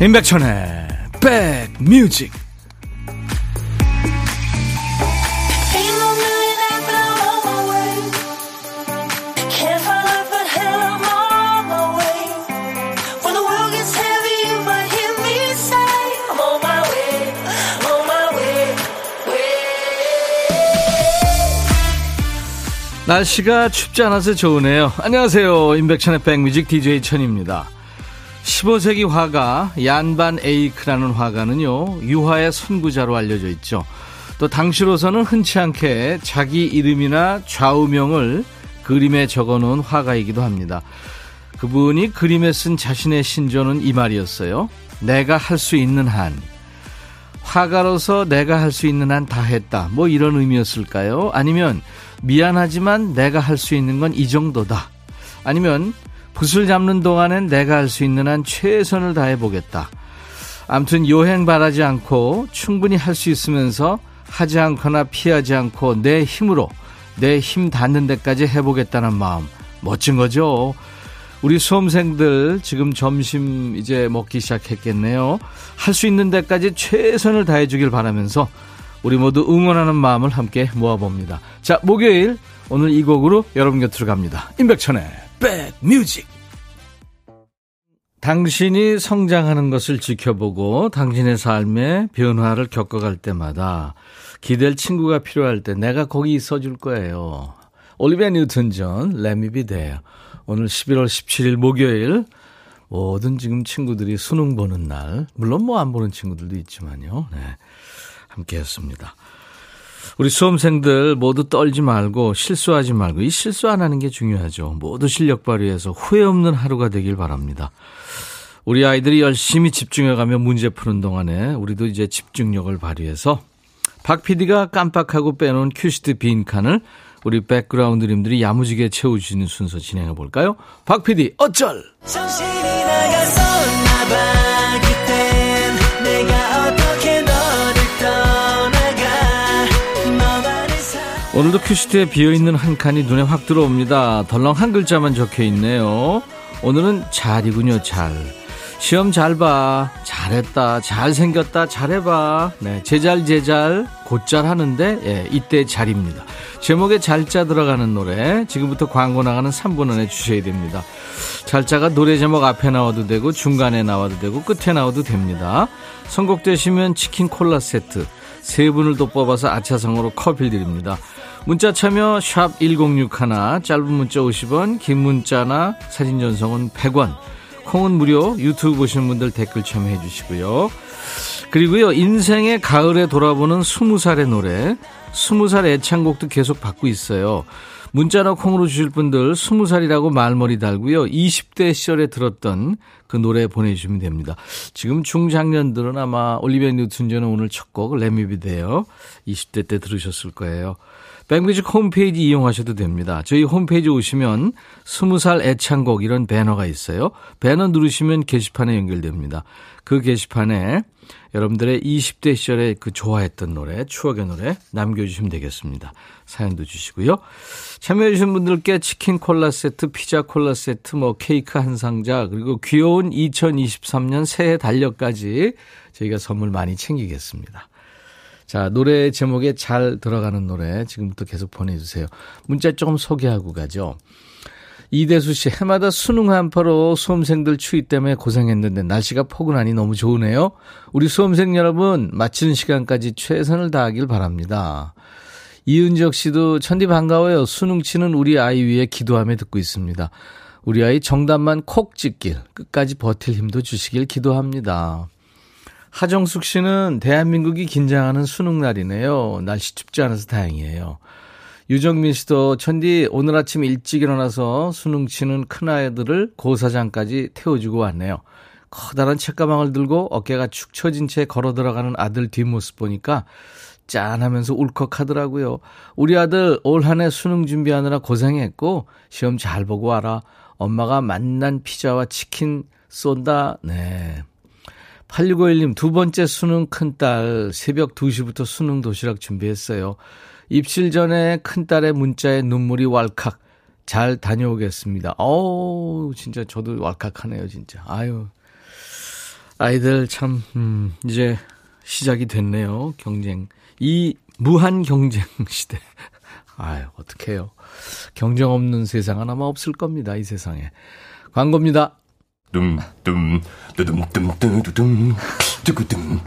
임백천의 백뮤직 날씨가 춥지 않아서 좋으네요. 안녕하세요. 임백천의 백뮤직 DJ 천입니다. 15세기 화가 얀반 에이크라는 화가는요, 유화의 선구자로 알려져 있죠. 또 당시로서는 흔치 않게 자기 이름이나 좌우명을 그림에 적어 놓은 화가이기도 합니다. 그분이 그림에 쓴 자신의 신조는 이 말이었어요. 내가 할 수 있는 한. 화가로서 내가 할 수 있는 한 다 했다. 뭐 이런 의미였을까요? 아니면 미안하지만 내가 할 수 있는 건 이 정도다. 아니면 붓을 잡는 동안엔 내가 할 수 있는 한 최선을 다해 보겠다. 암튼 요행 바라지 않고 충분히 할 수 있으면서 하지 않거나 피하지 않고 내 힘으로 내 힘 닿는 데까지 해보겠다는 마음 멋진 거죠. 우리 수험생들 지금 점심 이제 먹기 시작했겠네요. 할 수 있는 데까지 최선을 다해 주길 바라면서 우리 모두 응원하는 마음을 함께 모아봅니다. 자, 목요일 오늘 이 곡으로 여러분 곁으로 갑니다. 임백천의 백뮤직 당신이 성장하는 것을 지켜보고 당신의 삶의 변화를 겪어갈 때마다 기댈 친구가 필요할 때 내가 거기 있어줄 거예요. 올리비아 뉴튼 존, Let Me Be There요. 오늘 11월 17일 목요일 모든 지금 친구들이 수능 보는 날, 물론 뭐 안 보는 친구들도 있지만요. 네. 함께 했습니다. 우리 수험생들 모두 떨지 말고 실수하지 말고 이 실수 안 하는 게 중요하죠. 모두 실력 발휘해서 후회 없는 하루가 되길 바랍니다. 우리 아이들이 열심히 집중해가며 문제 푸는 동안에 우리도 이제 집중력을 발휘해서 박 PD가 깜빡하고 빼놓은 큐시트 빈 칸을 우리 백그라운드님들이 야무지게 채워주시는 순서 진행해 볼까요? 박 PD 어쩔! 정신이 오늘도 큐시트에 비어있는 한 칸이 눈에 확 들어옵니다. 덜렁 한 글자만 적혀 있네요. 오늘은 잘이군요, 잘. 시험 잘 봐. 잘했다. 잘생겼다. 잘해봐. 네. 제잘, 제잘. 곧잘 하는데, 예, 이때 잘입니다. 제목에 잘자 들어가는 노래. 지금부터 광고 나가는 3분 안에 주셔야 됩니다. 잘자가 노래 제목 앞에 나와도 되고, 중간에 나와도 되고, 끝에 나와도 됩니다. 선곡되시면 치킨 콜라 세트. 세 분을 또 뽑아서 아차상으로 커피 드립니다. 문자 참여 샵 1061, 짧은 문자 50원, 긴 문자나 사진 전송은 100원. 콩은 무료, 유튜브 보시는 분들 댓글 참여해 주시고요. 그리고요, 인생의 가을에 돌아보는 20살의 노래, 20살 애창곡도 계속 받고 있어요. 문자나 콩으로 주실 분들 20살이라고 말머리 달고요. 20대 시절에 들었던 그 노래 보내주시면 됩니다. 지금 중장년들은 아마 올리비아 뉴튼 존은 오늘 첫 곡 레미비데요. 20대 때 들으셨을 거예요. 백뮤직 홈페이지 이용하셔도 됩니다. 저희 홈페이지 오시면 20살 애창곡 이런 배너가 있어요. 배너 누르시면 게시판에 연결됩니다. 그 게시판에 여러분들의 20대 시절에 그 좋아했던 노래, 추억의 노래 남겨주시면 되겠습니다. 사연도 주시고요. 참여해주신 분들께 치킨 콜라 세트, 피자 콜라 세트, 뭐 케이크 한 상자, 그리고 귀여운 2023년 새해 달력까지 저희가 선물 많이 챙기겠습니다. 자, 노래 제목에 잘 들어가는 노래 지금부터 계속 보내주세요. 문자 조금 소개하고 가죠. 이대수 씨, 해마다 수능 한파로 수험생들 추위 때문에 고생했는데 날씨가 포근하니 너무 좋으네요. 우리 수험생 여러분, 마치는 시간까지 최선을 다하길 바랍니다. 이은적 씨도 천디 반가워요. 수능 치는 우리 아이 위해 기도하며 듣고 있습니다. 우리 아이 정답만 콕 찍길, 끝까지 버틸 힘도 주시길 기도합니다. 하정숙 씨는 대한민국이 긴장하는 수능 날이네요. 날씨 춥지 않아서 다행이에요. 유정민 씨도 천디 오늘 아침 일찍 일어나서 수능 치는 큰아이들을 고사장까지 태워주고 왔네요. 커다란 책가방을 들고 어깨가 축 처진 채 걸어 들어가는 아들 뒷모습 보니까 짠하면서 울컥하더라고요. 우리 아들 올 한 해 수능 준비하느라 고생했고 시험 잘 보고 와라. 엄마가 만난 피자와 치킨 쏜다. 네. 8651님, 두 번째 수능 큰딸, 새벽 2시부터 수능 도시락 준비했어요. 입실 전에 큰딸의 문자에 눈물이 왈칵. 잘 다녀오겠습니다. 어우, 진짜 저도 왈칵하네요, 진짜. 아유. 아이들 참, 음, 이제 시작이 됐네요. 경쟁. 이 무한 경쟁 시대. 아유, 어떡해요. 경쟁 없는 세상은 아마 없을 겁니다. 이 세상에. 광고입니다. 둠둠 두둠둠 두둠. 두구둠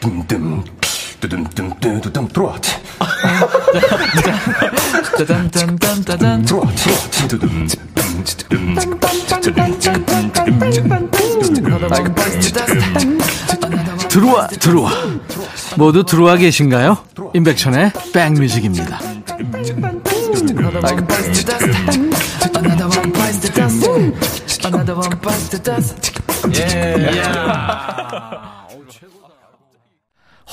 둠둠. 두둠둠 두둠. 들어와 짜잔짠짠짠짠 들어와 두둠 들어와 들어와. 모두 들어와 계신가요? 임백천의 백뮤직입니다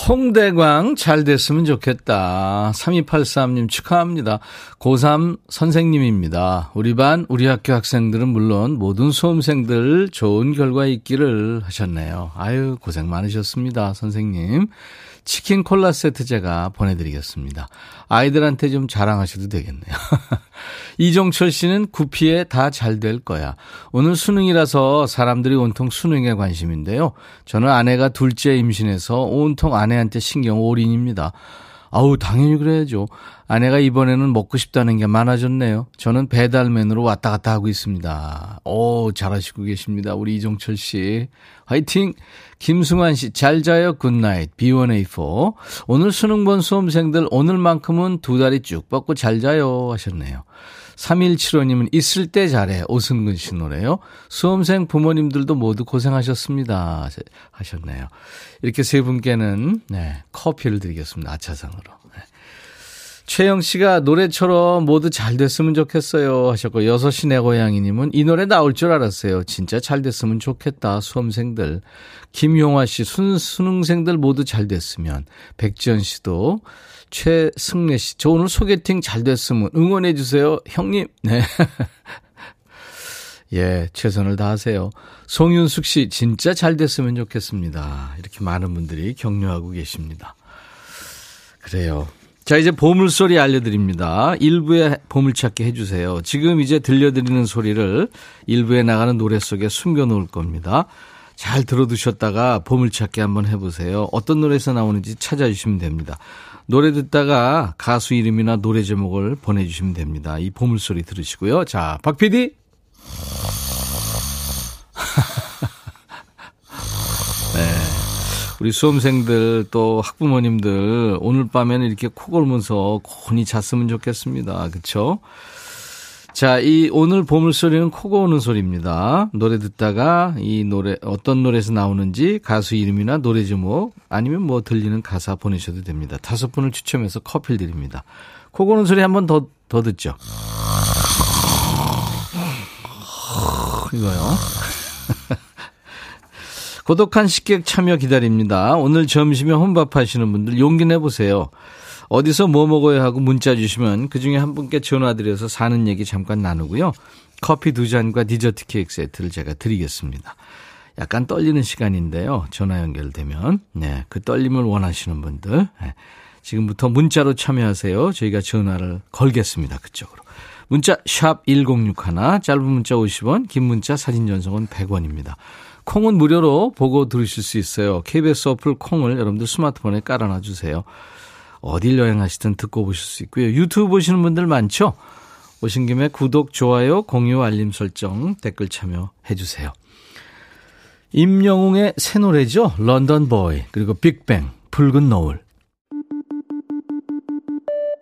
홍대광 잘 됐으면 좋겠다. 3283님 축하합니다. 고3 선생님입니다. 우리 반, 우리 학교 학생들은 물론 모든 수험생들 좋은 결과 있기를 하셨네요. 아유, 고생 많으셨습니다. 선생님. 치킨 콜라 세트 제가 보내드리겠습니다. 아이들한테 좀 자랑하셔도 되겠네요. 이종철 씨는 구피에 다 잘 될 거야. 오늘 수능이라서 사람들이 온통 수능에 관심인데요. 저는 아내가 둘째 임신해서 온통 아내한테 신경 올인입니다. 아우, 당연히 그래야죠. 아내가 이번에는 먹고 싶다는 게 많아졌네요. 저는 배달맨으로 왔다 갔다 하고 있습니다. 오, 잘하시고 계십니다. 우리 이종철 씨. 화이팅! 김승환 씨, 잘 자요, good night. B1A4. 오늘 수능 본 수험생들 오늘만큼은 두 다리 쭉 뻗고 잘 자요 하셨네요. 3175님은 있을 때 잘해. 오승근 씨 노래요. 수험생 부모님들도 모두 고생하셨습니다. 하셨네요. 이렇게 세 분께는, 네, 커피를 드리겠습니다. 아차상으로. 네. 최영 씨가 노래처럼 모두 잘 됐으면 좋겠어요 하셨고 6시 내 고양이님은 이 노래 나올 줄 알았어요. 진짜 잘 됐으면 좋겠다 수험생들. 김용화 씨 순, 수능생들 모두 잘 됐으면 백지연 씨도 최승래 씨, 저 오늘 소개팅 잘 됐으면 응원해 주세요. 형님. 네. 예, 최선을 다하세요. 송윤숙 씨, 진짜 잘 됐으면 좋겠습니다. 이렇게 많은 분들이 격려하고 계십니다. 그래요. 자, 이제 보물소리 알려드립니다. 일부에 보물찾기 해주세요. 지금 이제 들려드리는 소리를 일부에 나가는 노래 속에 숨겨놓을 겁니다. 잘 들어두셨다가 보물찾기 한번 해보세요. 어떤 노래에서 나오는지 찾아주시면 됩니다. 노래 듣다가 가수 이름이나 노래 제목을 보내주시면 됩니다. 이 보물소리 들으시고요. 자, 박 PD. 네. 우리 수험생들 또 학부모님들 오늘 밤에는 이렇게 코 골면서 곤히 잤으면 좋겠습니다. 그렇죠? 자, 이 오늘 보물소리는 코가 오는 소리입니다. 노래 듣다가 이 노래 어떤 노래에서 나오는지 가수 이름이나 노래 제목 아니면 뭐 들리는 가사 보내셔도 됩니다. 다섯 분을 추첨해서 커피를 드립니다. 코가 오는 소리 한 번 더, 더 듣죠. 이거요. 고독한 식객 참여 기다립니다. 오늘 점심에 혼밥 하시는 분들 용기 내보세요. 어디서 뭐 먹어야 하고 문자 주시면 그중에 한 분께 전화드려서 사는 얘기 잠깐 나누고요. 커피 두 잔과 디저트 케이크 세트를 제가 드리겠습니다. 약간 떨리는 시간인데요. 전화 연결되면. 네, 그 떨림을 원하시는 분들. 네, 지금부터 문자로 참여하세요. 저희가 전화를 걸겠습니다. 그쪽으로. 문자 샵 1061, 짧은 문자 50원, 긴 문자 사진 전송은 100원입니다. 콩은 무료로 보고 들으실 수 있어요. KBS 어플 콩을 여러분들 스마트폰에 깔아놔 주세요. 어딜 여행하시든 듣고 보실 수 있고요. 유튜브 보시는 분들 많죠? 오신 김에 구독, 좋아요, 공유, 알림 설정, 댓글 참여해 주세요. 임영웅의 새 노래죠. London Boy, 그리고 빅뱅, 붉은 노을.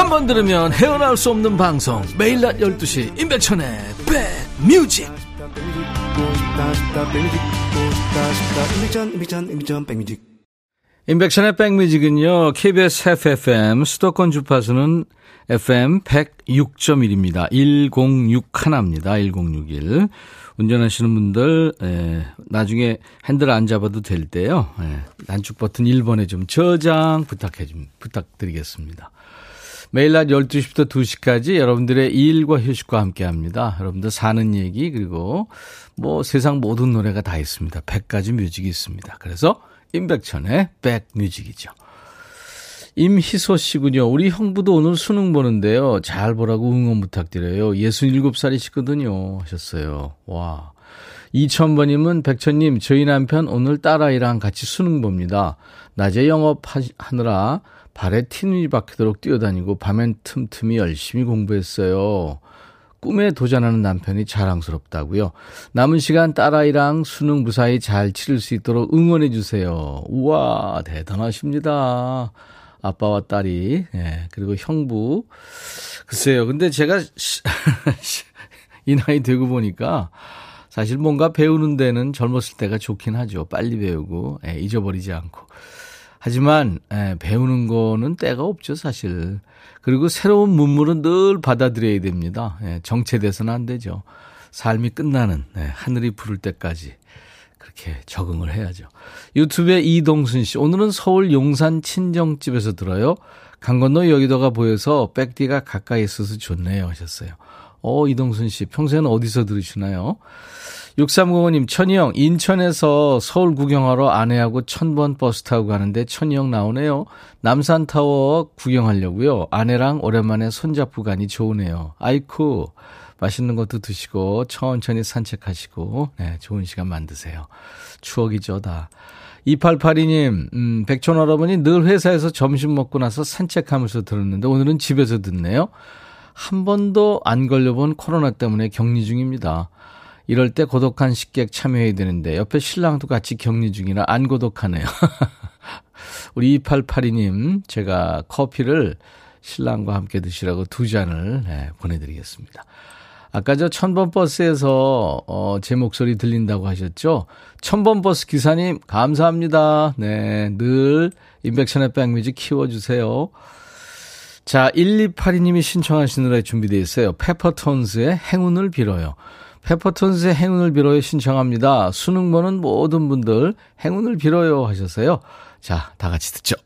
한 번 들으면 헤어나올 수 없는 방송 매일 낮 12시 임백천의 백뮤직 인백션의 백뮤직은요, KBS FFM, 수도권 주파수는 FM 106.1입니다. 106 하나입니다. 1061. 운전하시는 분들, 예, 나중에 핸들 안 잡아도 될 때요, 예, 단축 버튼 1번에 좀 저장 부탁해 좀, 부탁드리겠습니다. 매일 낮 12시부터 2시까지 여러분들의 일과 휴식과 함께 합니다. 여러분들 사는 얘기, 그리고 뭐 세상 모든 노래가 다 있습니다. 100가지 뮤직이 있습니다. 그래서 임백천의 백뮤직이죠. 임희소 씨군요. 우리 형부도 오늘 수능 보는데요. 잘 보라고 응원 부탁드려요. 67살이시거든요. 하셨어요. 와. 2000번님은 백천님, 저희 남편 오늘 딸아이랑 같이 수능 봅니다. 낮에 영업하느라 발에 티눈이 박히도록 뛰어다니고 밤엔 틈틈이 열심히 공부했어요. 꿈에 도전하는 남편이 자랑스럽다고요. 남은 시간 딸아이랑 수능 무사히 잘 치를 수 있도록 응원해 주세요. 우와 대단하십니다. 아빠와 딸이 예, 그리고 형부 글쎄요. 근데 제가 이 나이 되고 보니까 사실 뭔가 배우는 데는 젊었을 때가 좋긴 하죠. 빨리 배우고 예, 잊어버리지 않고. 하지만 예, 배우는 거는 때가 없죠, 사실. 그리고 새로운 문물은 늘 받아들여야 됩니다. 예, 정체돼서는 안 되죠. 삶이 끝나는 예, 하늘이 부를 때까지 그렇게 적응을 해야죠. 유튜브에 이동순 씨, 오늘은 서울 용산 친정집에서 들어요. 강 건너 여의도가 보여서 백디가 가까이 있어서 좋네요 하셨어요. 어, 이동순 씨, 평소에는 어디서 들으시나요? 6305님, 천희형, 인천에서 서울 구경하러 아내하고 천번 버스 타고 가는데 천희형 나오네요. 남산타워 구경하려고요. 아내랑 오랜만에 손잡고 가니 좋으네요. 아이쿠, 맛있는 것도 드시고, 천천히 산책하시고, 네, 좋은 시간 만드세요. 추억이죠, 다. 2882님, 음, 백촌 할아버니 늘 회사에서 점심 먹고 나서 산책하면서 들었는데 오늘은 집에서 듣네요. 한 번도 안 걸려본 코로나 때문에 격리 중입니다. 이럴 때 고독한 식객 참여해야 되는데 옆에 신랑도 같이 격리 중이라 안 고독하네요. 우리 2882님 제가 커피를 신랑과 함께 드시라고 두 잔을 네, 보내드리겠습니다. 아까 저 천번 버스에서 어, 제 목소리 들린다고 하셨죠? 천번 버스 기사님 감사합니다. 네, 늘 인백션의 백뮤직 키워주세요. 자, 1282님이 신청하신 노래 준비되어 있어요. 페퍼톤스의 행운을 빌어요. 페퍼톤스의 행운을 빌어요 신청합니다. 수능 보는 모든 분들 행운을 빌어요 하셨어요. 자, 다 같이 듣죠.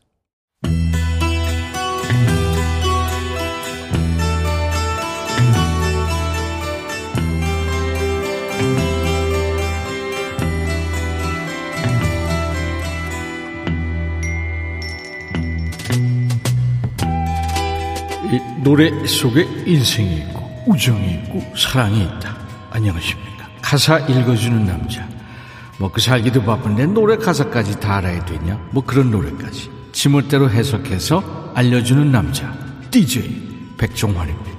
노래 속에 인생이 있고 우정이 있고 사랑이 있다. 안녕하십니까. 가사 읽어주는 남자. 먹고 그 살기도 바쁜데 노래 가사까지 다 알아야 되냐? 뭐 그런 노래까지. 지멋대로 해석해서 알려주는 남자. DJ 백종환입니다.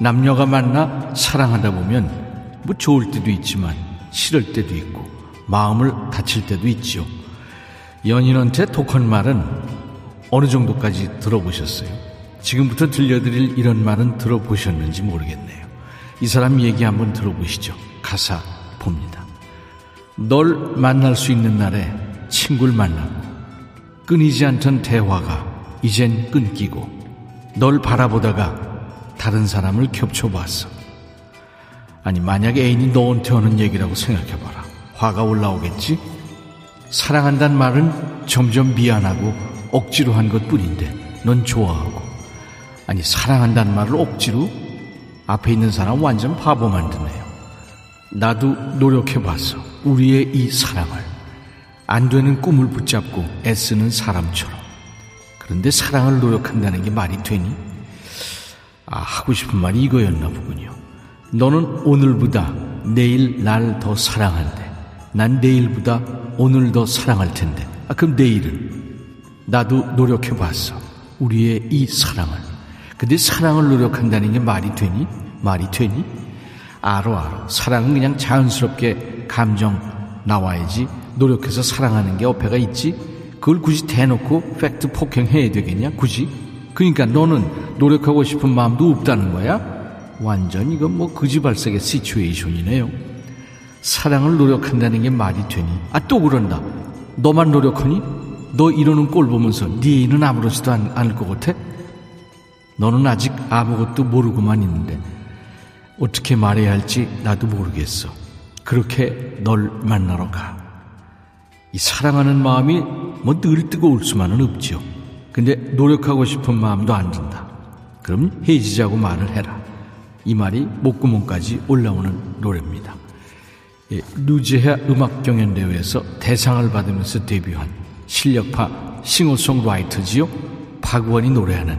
남녀가 만나 사랑하다 보면 뭐 좋을 때도 있지만 싫을 때도 있고 마음을 다칠 때도 있죠. 연인한테 독한 말은 어느 정도까지 들어보셨어요? 지금부터 들려드릴 이런 말은 들어보셨는지 모르겠네요. 이 사람 얘기 한번 들어보시죠. 가사 봅니다. 널 만날 수 있는 날에 친구를 만나고 끊이지 않던 대화가 이젠 끊기고 널 바라보다가 다른 사람을 겹쳐봤어. 아니 만약에 애인이 너한테 하는 얘기라고 생각해봐라. 화가 올라오겠지? 사랑한다는 말은 점점 미안하고 억지로 한 것뿐인데 넌 좋아하고 아니 사랑한다는 말을 억지로 앞에 있는 사람 완전 바보 만드네요. 나도 노력해봤어. 우리의 이 사랑을. 안 되는 꿈을 붙잡고 애쓰는 사람처럼. 그런데 사랑을 노력한다는 게 말이 되니? 아, 하고 싶은 말이 이거였나 보군요. 너는 오늘보다 내일 날 더 사랑한대. 난 내일보다 오늘 더 사랑할 텐데. 아, 그럼 내일은? 나도 노력해봤어. 우리의 이 사랑을. 근데 사랑을 노력한다는 게 말이 되니? 말이 되니? 알아, 알아. 사랑은 그냥 자연스럽게 감정 나와야지. 노력해서 사랑하는 게 어폐가 있지? 그걸 굳이 대놓고 팩트 폭행해야 되겠냐? 굳이? 그러니까 너는 노력하고 싶은 마음도 없다는 거야? 완전 이건 뭐 거지발색의 시츄에이션이네요. 사랑을 노력한다는 게 말이 되니? 아, 또 그런다. 너만 노력하니? 너 이러는 꼴 보면서 네 애는 아무렇지도 않, 않을 것 같아? 너는 아직 아무것도 모르고만 있는데 어떻게 말해야 할지 나도 모르겠어. 그렇게 널 만나러 가. 이 사랑하는 마음이 뭐 늘 뜨거울 수만은 없죠. 근데 노력하고 싶은 마음도 안 든다. 그럼 헤어지자고 말을 해라. 이 말이 목구멍까지 올라오는 노래입니다. 예, 루지헤 음악경연대회에서 대상을 받으면서 데뷔한 실력파 싱어송라이터지요. 박원이 노래하는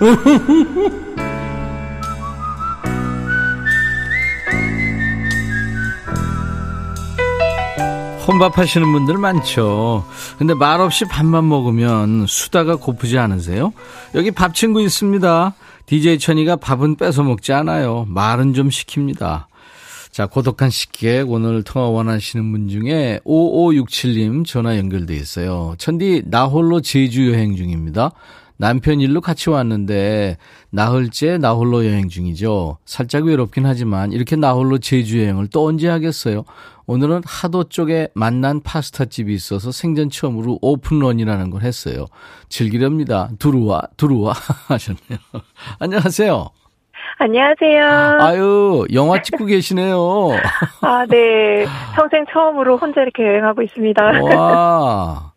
혼밥 하시는 분들 많죠. 근데 말없이 밥만 먹으면 수다가 고프지 않으세요? 여기 밥 친구 있습니다. DJ 천이가 밥은 뺏어 먹지 않아요. 말은 좀 시킵니다. 자, 고독한 식객 오늘 통화 원하시는 분 중에 5567님 전화 연결돼 있어요. 천디 나 홀로 제주 여행 중입니다. 남편 일로 같이 왔는데 나흘째 나 홀로 여행 중이죠. 살짝 외롭긴 하지만 이렇게 나 홀로 제주 여행을 또 언제 하겠어요? 오늘은 하도 쪽에 만난 파스타 집이 있어서 생전 처음으로 오픈런이라는 걸 했어요. 즐기렵니다. 두루와 두루와 하셨네요. 안녕하세요. 안녕하세요. 아유, 영화 찍고 계시네요. 아, 네. 평생 처음으로 혼자 이렇게 여행하고 있습니다. 와.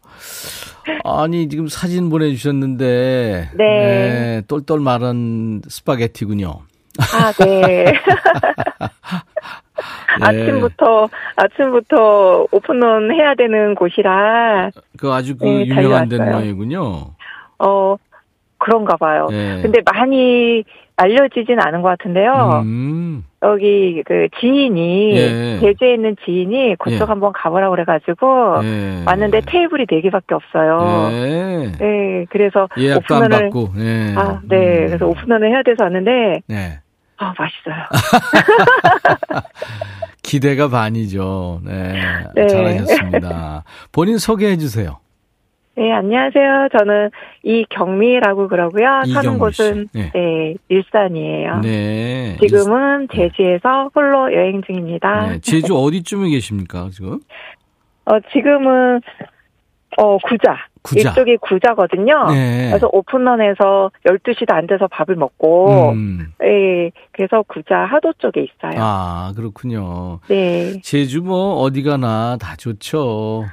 아니, 지금 사진 보내주셨는데. 네. 네 똘똘 마른 스파게티군요. 아, 네. 네. 아침부터, 아침부터 오픈런 해야 되는 곳이라. 그 아주 그 네, 유명한 데 모양이군요. 어, 그런가 봐요. 네. 근데 많이 알려지진 않은 것 같은데요. 음. 여기 그 지인이 예. 제주에 있는 지인이 그쪽 예. 한번 가보라 그래가지고 예. 왔는데 테이블이 네 개밖에 없어요. 예. 네, 그래서 오픈런을 예. 아, 네, 음. 그래서 오픈런을 해야 돼서 왔는데 네. 아 맛있어요. 기대가 반이죠. 네, 네. 잘하셨습니다. 본인 소개해 주세요. 네, 안녕하세요. 저는 이경미라고 그러고요. 사는 곳은 네. 네. 일산이에요. 네. 지금은 네. 제주에서 홀로 여행 중입니다. 네, 제주 어디쯤에 계십니까, 지금? 어, 지금은 어, 구자. 구자. 이쪽이 구자거든요. 네. 그래서 오픈런에서 12시도 안 돼서 밥을 먹고, 음. 예, 그래서 구자 하도 쪽에 있어요. 아, 그렇군요. 네. 제주 뭐 어디 가나 다 좋죠.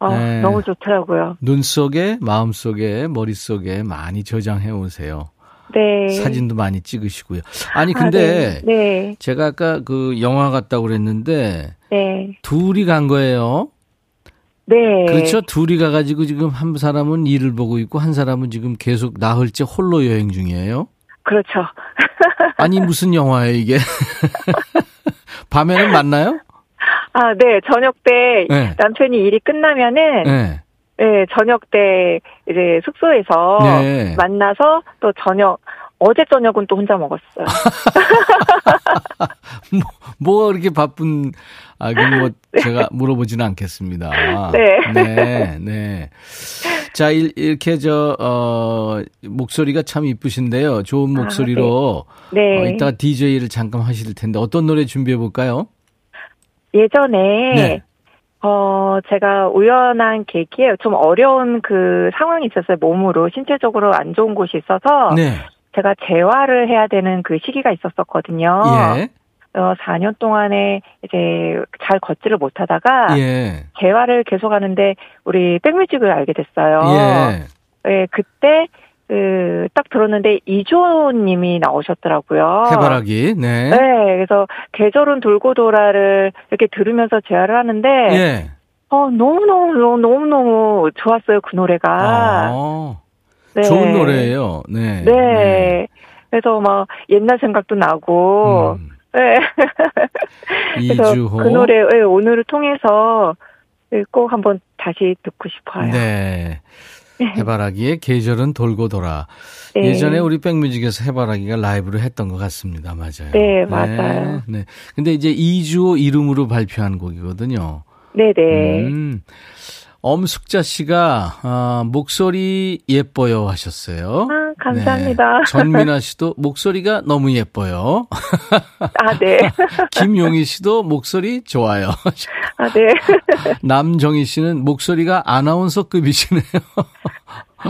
어, 네. 너무 좋더라고요. 눈 속에, 마음 속에, 머릿 속에 많이 저장해 오세요. 네. 사진도 많이 찍으시고요. 아니 근데 아, 네. 네. 제가 아까 그 영화 갔다고 그랬는데 네. 둘이 간 거예요. 네. 그렇죠. 둘이 가가지고 지금 한 사람은 일을 보고 있고 한 사람은 지금 계속 나흘째 홀로 여행 중이에요. 그렇죠. 아니 무슨 영화예요 이게? 밤에는 만나요? 아, 네. 저녁 때 네. 남편이 일이 끝나면은 네. 네, 저녁 때 이제 숙소에서 네. 만나서 또 저녁 어제 저녁은 또 혼자 먹었어요. 뭐, 뭐 그렇게 바쁜 아, 그럼 뭐 네. 제가 물어보지는 않겠습니다. 네. 네, 네. 자, 이렇게 저, 어, 목소리가 참 이쁘신데요. 좋은 아, 목소리로. 아, 네. 네. 어, 이따가 DJ를 잠깐 하실 텐데 어떤 노래 준비해 볼까요? 예전에 네. 어, 제가 우연한 계기에 좀 어려운 그 상황이 있었어요. 몸으로, 신체적으로 안 좋은 곳이 있어서. 네. 제가 재활을 해야 되는 그 시기가 있었었거든요. 예. 어, 4년 동안에 이제 잘 걷지를 못하다가. 예. 재활을 계속 하는데 우리 백뮤직을 알게 됐어요. 예. 예, 그때 그, 딱 들었는데, 이조님이 나오셨더라고요. 해바라기, 네. 네, 그래서, 계절은 돌고 돌아를 이렇게 들으면서 재활을 하는데, 예. 어, 너무너무, 너무너무 좋았어요, 그 노래가. 아, 네. 좋은 노래예요 네. 네. 네. 그래서 막, 옛날 생각도 나고, 음. 네. 이주호. 그 노래, 네, 오늘을 통해서 꼭 한번 다시 듣고 싶어요. 네. 해바라기의 계절은 돌고 돌아. 네. 예전에 우리 백뮤직에서 해바라기가 라이브로 했던 것 같습니다. 맞아요. 네, 맞아요. 네. 네. 근데 이제 이주호 이름으로 발표한 곡이거든요. 네네. 음. 엄숙자 씨가 아, 목소리 예뻐요 하셨어요. 아, 감사합니다. 네. 전민아 씨도 목소리가 너무 예뻐요. 아, 네. 김용희 씨도 목소리 좋아요. 아, 네. 남정희 씨는 목소리가 아나운서급이시네요.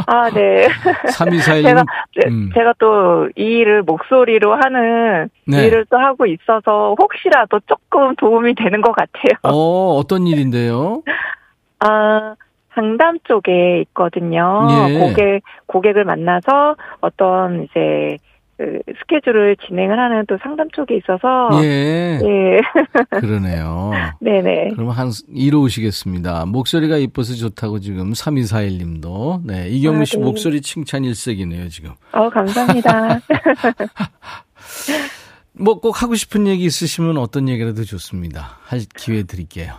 아, 네. 3241. 제가, 네, 음. 제가 또 이 일을 목소리로 하는 네. 일을 또 하고 있어서 혹시라도 조금 도움이 되는 것 같아요. 어, 어떤 일인데요? 아, 상담 쪽에 있거든요. 예. 고객, 고객을 만나서 어떤 이제 그 스케줄을 진행을 하는 또 상담 쪽에 있어서 예. 예. 그러네요. 네네. 그럼 한 이루시겠습니다. 목소리가 이뻐서 좋다고 지금 3241 님도. 네. 이경미 씨 아, 네. 목소리 칭찬 일색이네요, 지금. 어, 감사합니다. 뭐 꼭 하고 싶은 얘기 있으시면 어떤 얘기라도 좋습니다. 할 기회 드릴게요.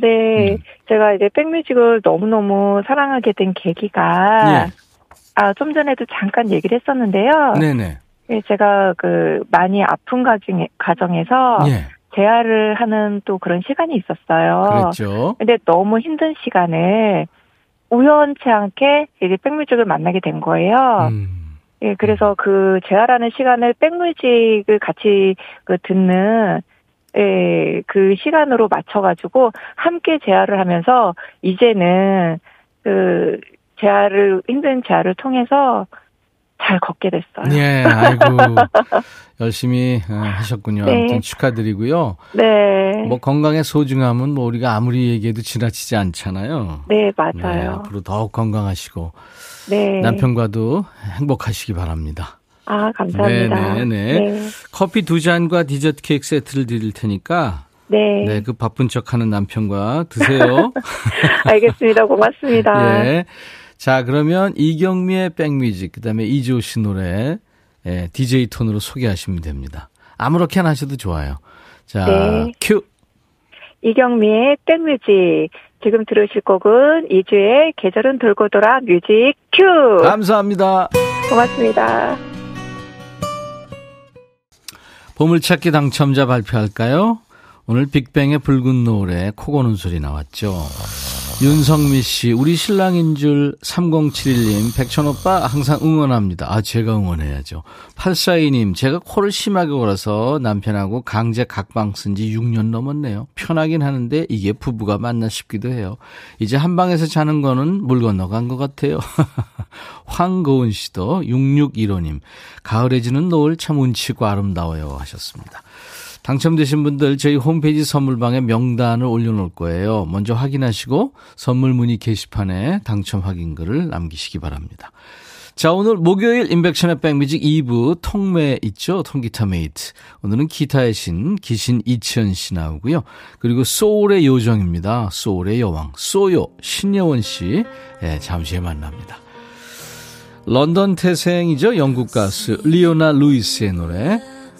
네. 음. 제가 이제 백뮤직을 너무너무 사랑하게 된 계기가 예. 아, 좀 전에도 잠깐 얘기를 했었는데요. 네네. 예, 제가 그 많이 아픈 가정, 가정에서 예. 재활을 하는 또 그런 시간이 있었어요. 그렇죠. 근데 너무 힘든 시간에 우연치 않게 이제 백뮤직을 만나게 된 거예요. 음. 예, 그래서 그 재활하는 시간을 백뮤직을 같이 그 듣는 예, 그 시간으로 맞춰가지고 함께 재활을 하면서 이제는 그 재활을 힘든 재활을 통해서 잘 걷게 됐어요. 예, 아이고. 열심히 어, 하셨군요. 네. 아무튼 축하드리고요. 네. 뭐 건강의 소중함은 뭐 우리가 아무리 얘기해도 지나치지 않잖아요. 네, 맞아요. 네, 앞으로 더욱 건강하시고 네. 남편과도 행복하시기 바랍니다. 아, 감사합니다. 네네네. 네. 커피 두 잔과 디저트 케이크 세트를 드릴 테니까 네. 네, 그 바쁜 척 하는 남편과 드세요. 알겠습니다. 고맙습니다. 예. 자, 그러면 이경미의 백뮤직, 그 다음에 이지호 씨 노래, 예, DJ 톤으로 소개하시면 됩니다. 아무렇게나 하셔도 좋아요. 자, 네. 큐. 이경미의 백뮤직. 지금 들으실 곡은 이주의 계절은 돌고 돌아 music 큐. 감사합니다. 고맙습니다. 보물찾기 당첨자 발표할까요? 오늘 빅뱅의 붉은 노을에 코 고는 소리 나왔죠. 윤성미 씨, 우리 신랑인 줄 3071님, 백천 오빠 항상 응원합니다. 아, 제가 응원해야죠. 842님, 제가 코를 심하게 골아서 남편하고 강제 각방 쓴 지 6년 넘었네요. 편하긴 하는데 이게 부부가 맞나 싶기도 해요. 이제 한 방에서 자는 거는 물 건너간 것 같아요. 황고은 씨도 6615님, 가을에 지는 노을 참 운치고 아름다워요 하셨습니다. 당첨되신 분들 저희 홈페이지 선물방에 명단을 올려놓을 거예요. 먼저 확인하시고 선물 문의 게시판에 당첨 확인글을 남기시기 바랍니다. 자, 오늘 목요일 임백천의 백뮤직 2부 통매 있죠? 통기타 mate. 오늘은 기타의 신, 기신 이치현 씨 나오고요. 그리고 소울의 요정입니다. 소울의 여왕. 소요, 신예원 씨. 예, 잠시 후에 만납니다. 런던 태생이죠. 영국 가수 리오나 루이스의 노래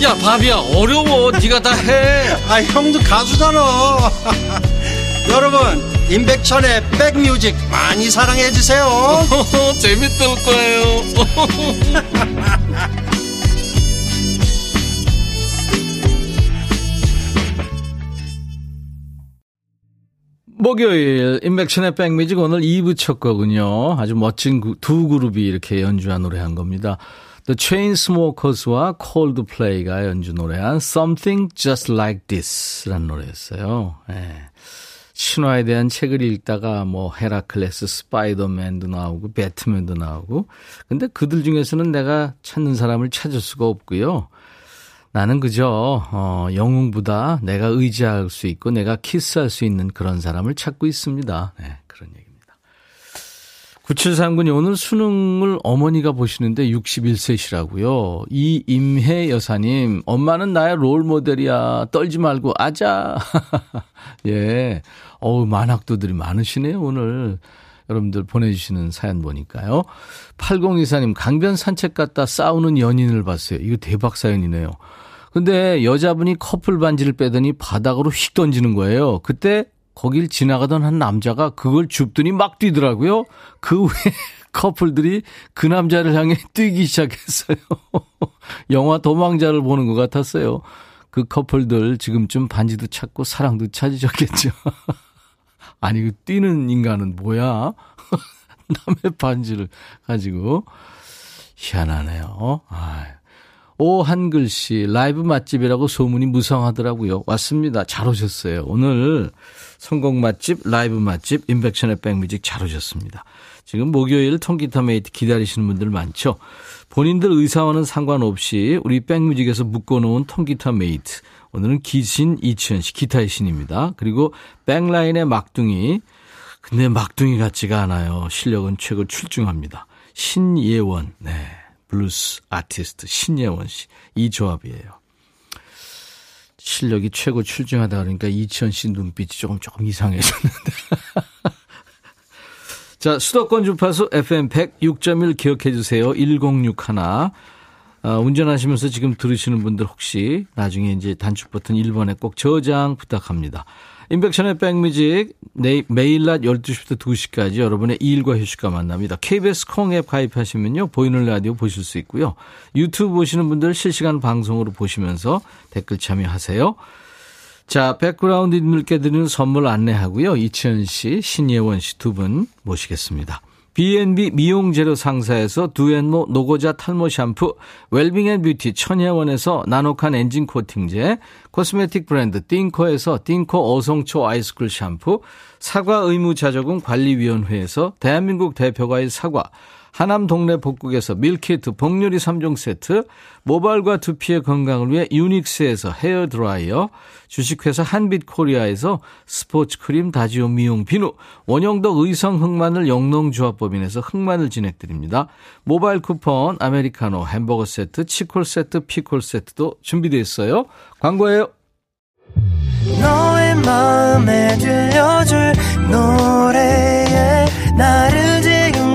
야, 바비야, 어려워. 네가 다 해. 아, 형도 가수잖아. 여러분, 임백천의 백뮤직 많이 사랑해 주세요. 재밌을 거예요. 목요일 인백천의 백뮤직 오늘 2부 첫 거군요. 아주 멋진 두 그룹이 이렇게 연주한 노래 한 겁니다. The Chainsmokers와 Coldplay가 연주 노래한 Something Just Like This라는 노래였어요. 예. 신화에 대한 책을 읽다가 뭐 헤라클레스, 스파이더맨도 나오고 배트맨도 나오고 근데 그들 중에서는 내가 찾는 사람을 찾을 수가 없고요. 나는 그저 어, 영웅보다 내가 의지할 수 있고 내가 키스할 수 있는 그런 사람을 찾고 있습니다. 네, 그런. 9739님, 오늘 수능을 어머니가 보시는데 61세시라고요. 이 임혜 여사님, 엄마는 나의 롤 모델이야. 떨지 말고, 아자. 예. 어우, 만학도들이 많으시네요, 오늘. 여러분들 보내주시는 사연 보니까요. 8024님, 강변 산책 갔다 싸우는 연인을 봤어요. 이거 대박 사연이네요. 근데 여자분이 커플 반지를 빼더니 바닥으로 휙 던지는 거예요. 그때 거길 지나가던 한 남자가 그걸 줍더니 막 뛰더라고요. 그 후에 커플들이 그 남자를 향해 뛰기 시작했어요. 영화 도망자를 보는 것 같았어요. 그 커플들 지금쯤 반지도 찾고 사랑도 찾으셨겠죠. 아니, 그 뛰는 인간은 뭐야? 남의 반지를 가지고. 희한하네요. 아, 오 한글씨 라이브 맛집이라고 소문이 무성하더라고요. 왔습니다. 잘 오셨어요. 오늘 성공 맛집, 라이브 맛집, 임백천의 백뮤직 잘 오셨습니다. 지금 목요일 통기타 mate 기다리시는 분들 많죠? 본인들 의사와는 상관없이 우리 백뮤직에서 묶어놓은 통기타 mate. 오늘은 기신 이치현 씨, 기타의 신입니다. 그리고 백라인의 막둥이. 근데 막둥이 같지가 않아요. 실력은 최고 출중합니다. 신예원, 네. 블루스 아티스트 신예원 씨. 이 조합이에요. 실력이 최고 출중하다 그러니까 이치현 씨 눈빛이 조금 조금 이상해졌는데. 자, 수도권 주파수 FM 106.1 기억해 주세요. 1061. 아, 운전하시면서 지금 들으시는 분들 혹시 나중에 이제 단축 버튼 1번에 꼭 저장 부탁합니다. 인백션의 백뮤직 매일 낮 12시부터 2시까지 여러분의 일과 휴식과 만납니다. KBS 콩앱 가입하시면요. 보이는 라디오 보실 수 있고요. 유튜브 보시는 분들 실시간 방송으로 보시면서 댓글 참여하세요. 자, 백그라운드님들께 드리는 선물 안내하고요. 이치현 씨, 신예원 씨 두 분 모시겠습니다. B&B 미용재료 상사에서 두앤모 노고자 탈모 샴푸, 웰빙앤뷰티 천혜원에서 나노칸 엔진 코팅제, cosmetic 브랜드 띵코에서 띵코 어성초 아이스쿨 샴푸, 사과 의무자조금 관리위원회에서 대한민국 대표과일 사과, 하남 동네 복국에서 밀키트 복요리 3종 세트, 모발과 두피의 건강을 위해 유닉스에서 헤어 드라이어, 주식회사 한빛코리아에서 스포츠 크림 다지오 미용 비누, 원형덕 의성 흑마늘 영농조합법인에서 흑마늘 진액 드립니다. 모바일 쿠폰, 아메리카노, 햄버거 세트, 치콜 세트, 피콜 세트도 준비되어 있어요. 광고예요. 너의 마음에 들려줄 노래에 나를 지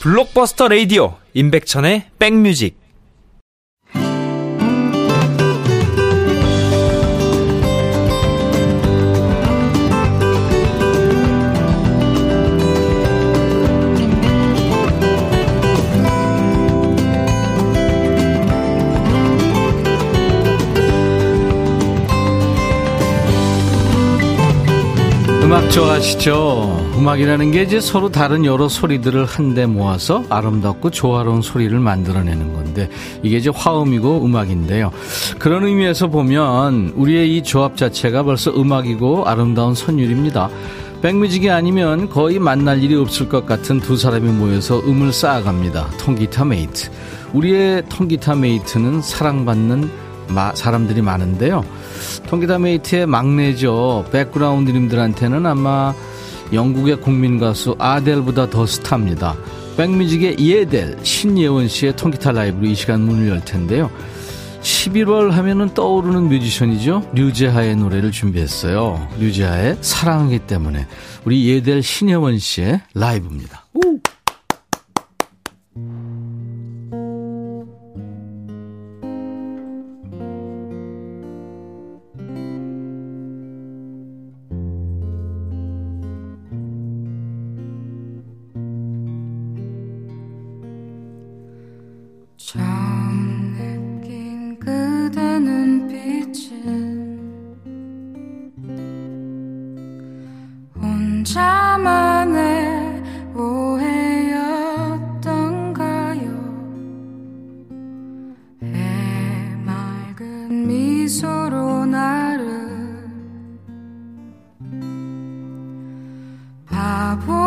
블록버스터 레이디오 임백천의 백뮤직 음악 좋아하시죠? 음악이라는 게 이제 서로 다른 여러 소리들을 한데 모아서 아름답고 조화로운 소리를 만들어내는 건데 이게 이제 화음이고 음악인데요. 그런 의미에서 보면 우리의 이 조합 자체가 벌써 음악이고 아름다운 선율입니다. 백뮤직이 아니면 거의 만날 일이 없을 것 같은 두 사람이 모여서 음을 쌓아갑니다. 통기타 mate. 우리의 통기타 mate는 사랑받는 사람들이 많은데요. 통기타 mate의 막내죠. 백그라운드님들한테는 아마 영국의 국민 가수 아델보다 더 스타입니다. 백뮤직의 예델 신예원 씨의 통기타 라이브로 이 시간 문을 열 텐데요. 11월 하면은 떠오르는 뮤지션이죠. 유재하의 노래를 준비했어요. 유재하의 사랑하기 때문에 우리 예델 신예원 씨의 라이브입니다. 오! 打破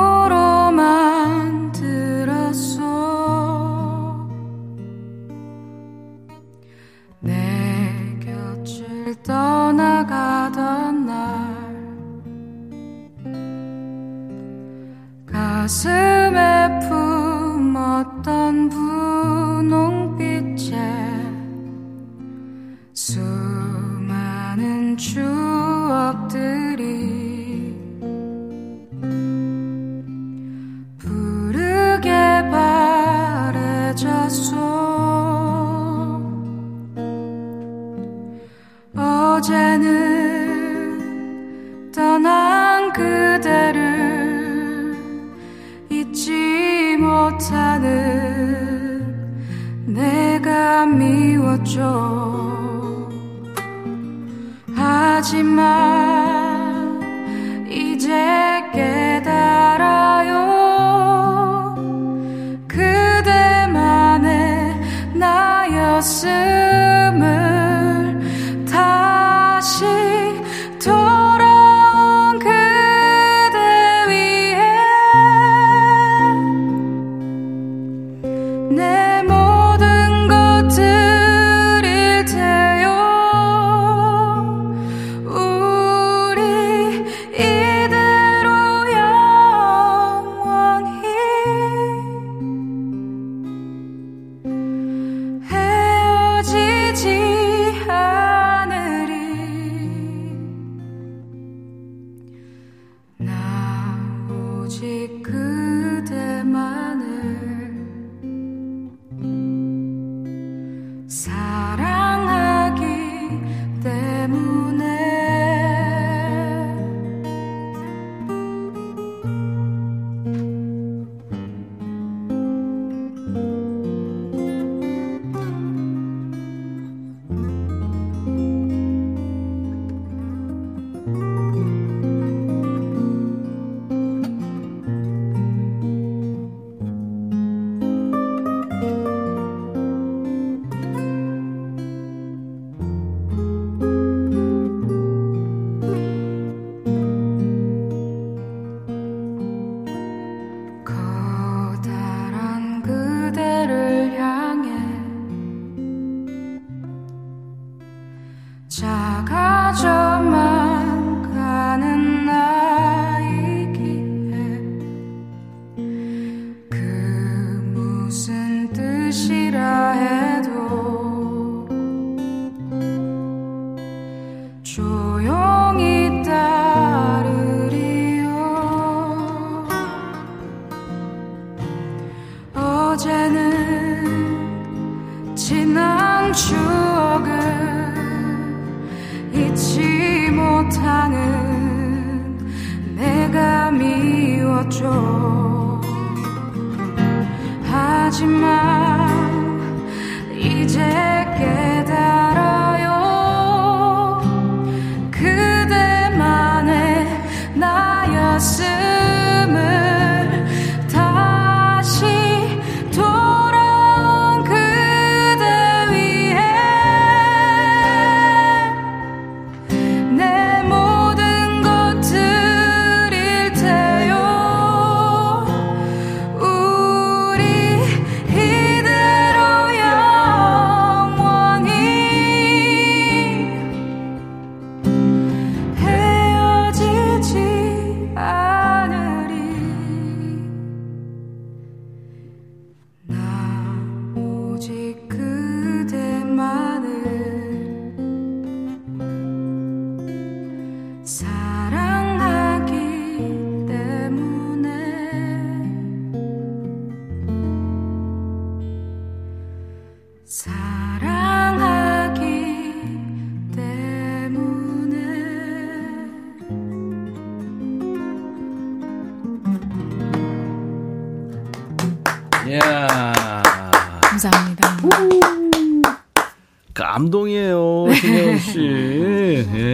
감동이에요, 그 신혜원 씨. 예.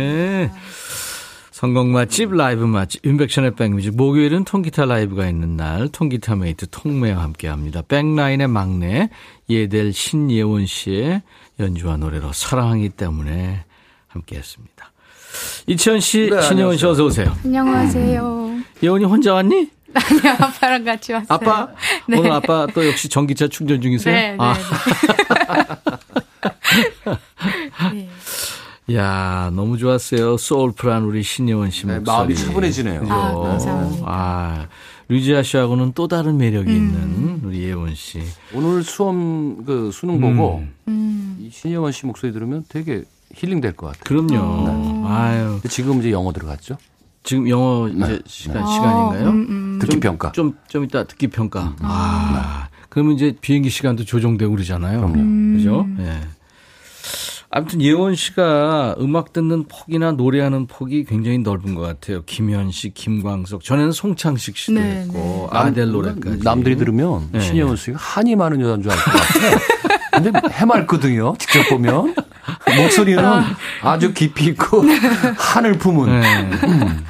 성공 맛집, 라이브 맛집, 인백션의 백뮤직. 목요일은 통기타 라이브가 있는 날, 통기타 mate 통매와 함께 합니다. 백라인의 막내, 예델 신예원 씨의 연주와 노래로 사랑하기 때문에 함께 했습니다. 이치현 씨, 네, 신예원 씨 어서 오세요. 안녕하세요. 예원이 혼자 왔니? 아니요, 아빠랑 같이 왔어요. 아빠? 네. 오늘 아빠 또 역시 전기차 충전 중이세요? 네, 네. 아. 네. 야 너무 좋았어요. 소울풀한 우리 신예원 씨 목소리. 네, 마음이 차분해지네요. 아, 감사합니다. 아, 류지아 씨하고는 또 다른 매력이 음. 있는 우리 예원 씨. 오늘 수험 그 수능 보고 음. 이 신예원 씨 목소리 들으면 되게 힐링 될 것 같아요. 그럼요. 네. 아유. 지금 이제 영어 들어갔죠? 지금 영어 이제 네. 시간 네. 시간인가요? 음, 음. 듣기 평가. 좀좀 이따 듣기 평가. 음. 아. 그러면 이제 비행기 시간도 조정되고 그러잖아요. 그럼요. 그죠? 예. 네. 아무튼 예원 씨가 음악 듣는 폭이나 노래하는 폭이 굉장히 넓은 것 같아요. 김현 씨, 김광석, 전에는 송창식 씨도 네, 했고 네. 아델 노래까지. 남들이 들으면 네. 신예원 씨가 한이 많은 여자인 줄 알 것 같아. 근데 해맑거든요. 직접 보면 목소리는 아. 주 깊이 있고 한을 품은. 네. 음.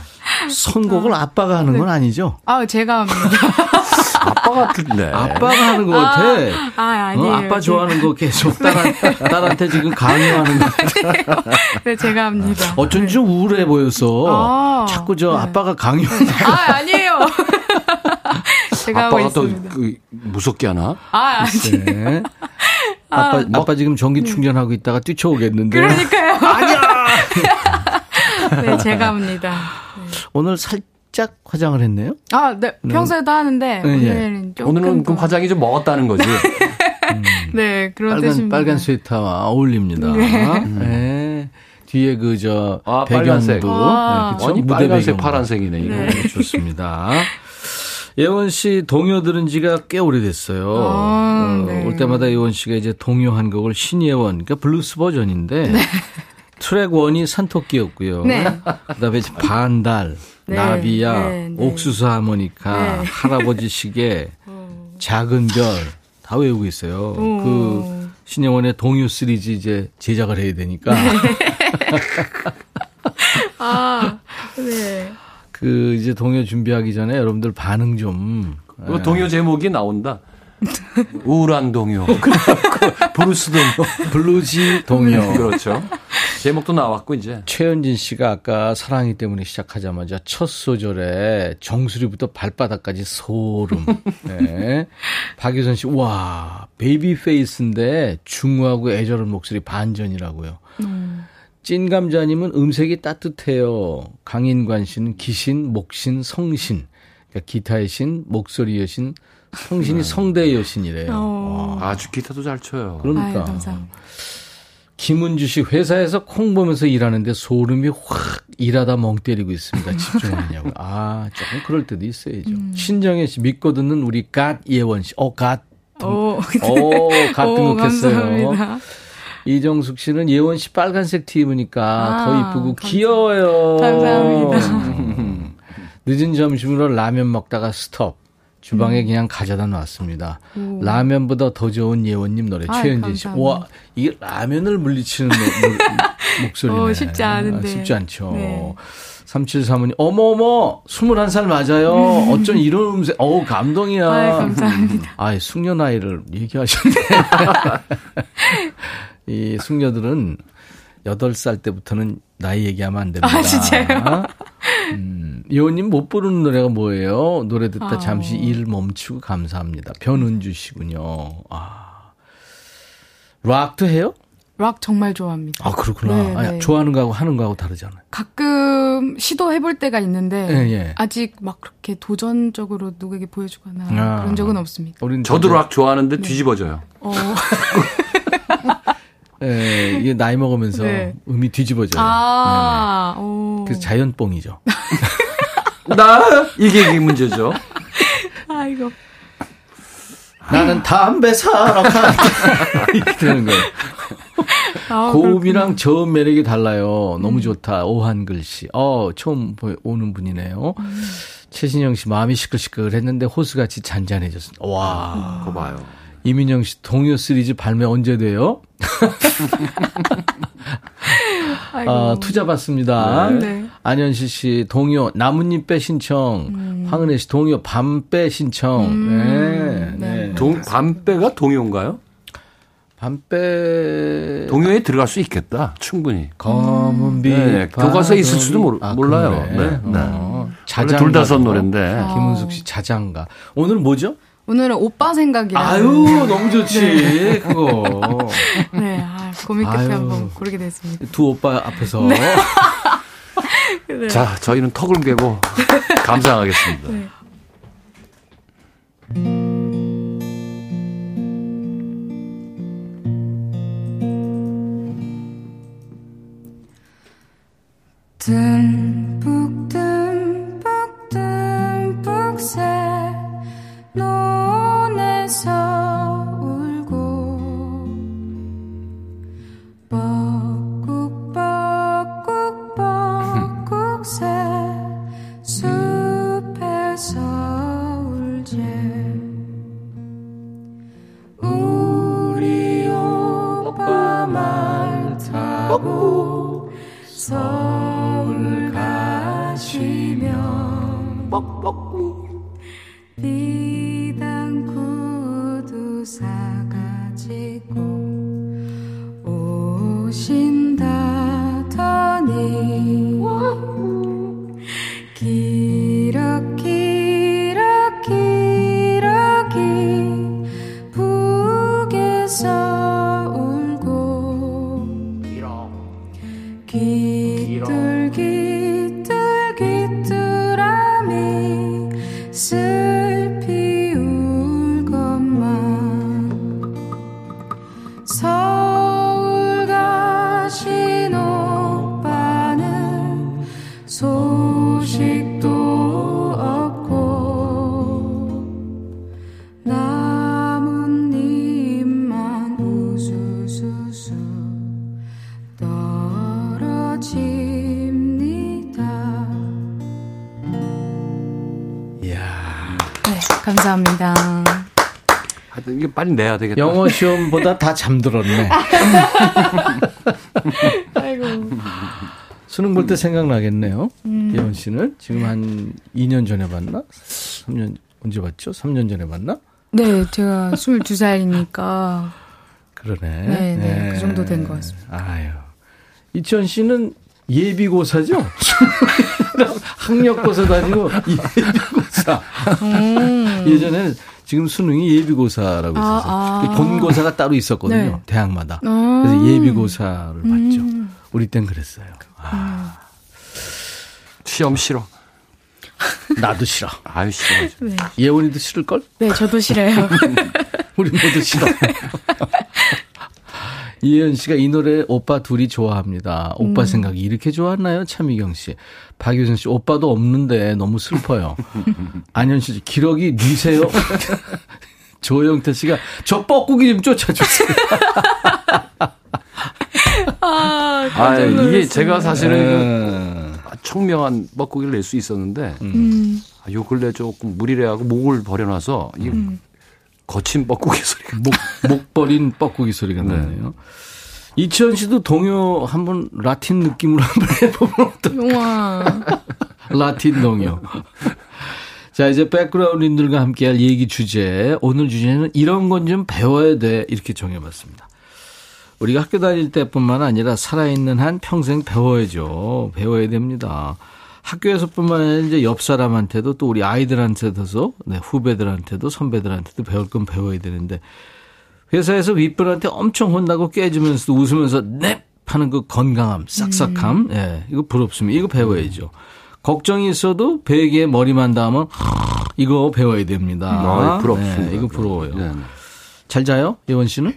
선곡을 아빠가 하는 건 아니죠? 아, 제가 합니다. 아빠 같은데. 아빠가 하는 것 같아. 아, 아 아니에요. 어, 아빠 좋아하는 거 계속 딸한, 딸한테 지금 강요하는 거 같아. 네, 제가 합니다. 어쩐지 좀 우울해 보여서. 아, 자꾸 저 네. 아빠가 강요하는 아, 아니에요. 제가 아빠가 또 그, 무섭게 하나? 아, 아니. 네. 아빠, 아, 아빠 지금 전기 충전하고 있다가 뛰쳐오겠는데. 그러니까요. 아니야! 네, 제가 합니다. 네. 오늘 살짝 화장을 했네요? 아, 네. 네. 평소에도 하는데 네, 예. 오늘은 조금 오늘은 그 화장이 좀 먹었다는 거지. 음. 네, 그런 빨간, 뜻입니다. 빨간 스웨터와 어울립니다. 네. 네. 뒤에 그저 아, 배경도 아. 네, 그렇죠? 무대 배경 파란색이네 이거 네. 좋습니다. 예원 씨 동요 들은 지가 꽤 오래됐어요. 아, 어, 네. 올 때마다 예원 씨가 이제 동요 한 곡을 신예원, 그러니까 블루스 버전인데 네. 트랙 원이 산토끼였고요. 네. 그다음에 반달, 네. 나비야, 네. 네. 옥수수 하모니카, 네. 할아버지 시계, 어. 작은 별 다 외우고 있어요. 오. 그 신영원의 동요 시리즈 이제 제작을 해야 되니까. 네. 아, 네. 그 이제 동요 준비하기 전에 여러분들 반응 좀. 그 동요 제목이 나온다. 우울한 동요. 블루스 동요. bluesy 동요. 그렇죠. 제목도 나왔고 이제. 최현진 씨가 아까 사랑하기 때문에 시작하자마자 첫 소절에 정수리부터 발바닥까지 소름. 네. 박유선 씨, 와, baby face인데 중후하고 애절한 목소리 반전이라고요. 음. 찐감자님은 음색이 따뜻해요. 강인관 씨는 기신, 목신, 성신. 그러니까 기타의 신, 목소리의 신, 성신이 네. 성대의 여신이래요. 어. 아주 기타도 잘 쳐요. 그러니까. 아유, 김은주 씨 회사에서 콩 보면서 일하는데 소름이 확 일하다 멍 때리고 있습니다. 집중하냐고. 아, 조금 그럴 때도 있어야죠. 음. 신정혜 씨 믿고 듣는 우리 God 예원 씨. 어, God. 오, 오, God 등극했어요. 이정숙 씨는 예원 씨 빨간색 티 입으니까 아, 더 이쁘고 감사, 귀여워요. 감사합니다. 늦은 점심으로 라면 먹다가 스톱. 주방에 음. 그냥 가져다 놨습니다. 오. 라면보다 더 좋은 예원님 노래 아, 최현진 씨. 와 이게 라면을 물리치는 목소리네. 어, 쉽지 않은데. 아, 쉽지 않죠. 네. 3735님, 어머어머, 21살 맞아요. 음. 어쩐 이런 음색, 어우, 감동이야. 아 감사합니다. 아 숙녀 나이를 얘기하셨네. 이 숙녀들은 8살 때부터는 나이 얘기하면 안 됩니다. 아, 진짜요? 음, 여우님 못 부르는 노래가 뭐예요? 노래 듣다 아. 잠시 일 멈추고 감사합니다. 변은주 씨군요. 아. 락도 해요? 락 정말 좋아합니다. 아, 그렇구나. 네, 아, 네. 좋아하는 거하고 하는 거하고 다르잖아요. 가끔 시도해볼 때가 있는데, 네, 예. 아직 막 그렇게 도전적으로 누구에게 보여주거나 아. 그런 적은 없습니다. 저도 락 좋아하는데 네. 뒤집어져요. 어. 예, 이게 나이 먹으면서 네. 음이 뒤집어져요. 아, 네. 그래서 자연뽕이죠. 나 이게 문제죠. 아이고. 나는 담배 사러 간다. 이렇게 되는 거예요. 아, 고음이랑 저음 매력이 달라요. 너무 음. 좋다. 오한 글씨. 어, 처음 오는 분이네요. 음. 최신영 씨 마음이 시끌시끌 했는데 호수같이 잔잔해졌습니다. 와. 그거 봐요. 이민영 씨 동요 시리즈 발매 언제 돼요? 아, 투자 받습니다. 네. 안현실 씨 동요 나뭇잎배 신청. 음. 황은혜 씨 동요 밤배 신청. 음. 네. 네. 동, 밤배가 동요인가요? 밤배 동요에 들어갈 수 있겠다. 충분히. 검은 빛. 네, 교과서에 있을 수도 모르, 아, 몰라요. 네. 네. 어, 자장 둘다선 노래인데. 아. 김은숙 씨 자장가. 오늘 뭐죠? 오늘은 오빠 생각이라. 아유 너무 좋지 네. 그거. 네, 아, 고민 끝에 아유, 한번 고르게 됐습니다. 두 오빠 앞에서. 네. 네. 자, 저희는 턱을 깨고 감상하겠습니다. 네. 듬뿍 듬뿍 듬뿍 새 우리 오빠 말 타고 서 내야 되겠다. 영어 시험보다 다 잠들었네. 아이고. 수능 볼 때 생각나겠네요. 음. 예원 씨는 지금 한 2년 전에 봤나? 3년 언제 봤죠? 3년 전에 봤나? 네, 제가 22살이니까. 그러네. 네, 네, 네. 그 정도 된 것 같습니다. 아유. 이천 씨는 예비고사죠? 학력고사도 아니고 예비고사. 음. 예전에 지금 수능이 예비고사라고 아, 있었어요. 아, 아. 본고사가 따로 있었거든요. 네. 대학마다. 음. 그래서 예비고사를 봤죠. 음. 우리 땐 그랬어요. 아. 시험 싫어. 나도 싫어. 아유, 싫어. 네. 예원이도 싫을 걸? 네, 저도 싫어요. 우리 모두 싫어. 이혜연 씨가 이 노래 오빠 둘이 좋아합니다. 오빠 음. 생각이 이렇게 좋았나요? 차미경 씨. 박유선 씨, 오빠도 없는데 너무 슬퍼요. 안현 씨, 기러기 니세요? 조영태 씨가 저 뻐꾸기 좀 쫓아주세요. 아, 아 이게 제가 사실은 음. 청명한 뻐꾸기를 낼 수 있었는데 음. 아, 요 근래 조금 무리래하고 목을 버려놔서 이 음. 거친 뻐꾸기 소리가. 목, 목 버린 뻐꾸기 소리가 네. 나네요. 이치현 씨도 동요 한번 라틴 느낌으로 한번 해보면 어떨까? 라틴 동요. 자, 이제 백그라운드님들과 함께 할 얘기 주제. 오늘 주제는 이런 건 좀 배워야 돼. 이렇게 정해봤습니다. 우리가 학교 다닐 때뿐만 아니라 살아있는 한 평생 배워야죠. 배워야 됩니다. 학교에서뿐만 아니라 이제 옆 사람한테도 또 우리 아이들한테도 네, 후배들한테도 선배들한테도 배울 건 배워야 되는데 회사에서 윗분한테 엄청 혼나고 깨지면서도 웃으면서 넵 하는 그 건강함, 싹싹함, 음. 예, 이거 부럽습니다. 이거 배워야죠. 걱정이 있어도 베개에 머리만 닿으면 이거 배워야 됩니다. 아, 부럽습니다. 네, 이거 부러워요. 네. 잘 자요, 예원 씨는?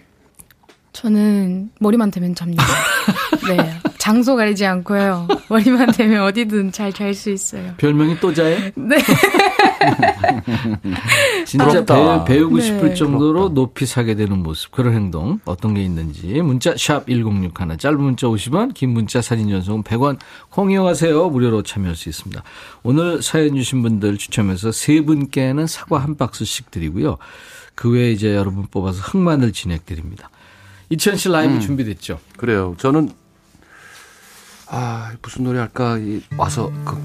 저는 머리만 대면 잡니다. 네. 장소 가리지 않고요. 머리만 대면 어디든 잘 잘 수 있어요. 별명이 또자요 네. 진짜 배, 배우고 네. 싶을 정도로 부럽다. 높이 사게 되는 모습, 그런 행동, 어떤 게 있는지. 문자, 샵 1061. 짧은 문자 50원, 긴 문자 사진 전송은 100원. 콩 이용하세요. 무료로 참여할 수 있습니다. 오늘 사연 주신 분들 추첨해서 세 분께는 사과 한 박스씩 드리고요. 그 외에 이제 여러분 뽑아서 흑마늘 진액 드립니다. 이천 씨 라이브 음. 준비됐죠? 그래요. 저는 아, 무슨 노래 할까? 이, 와서, 그,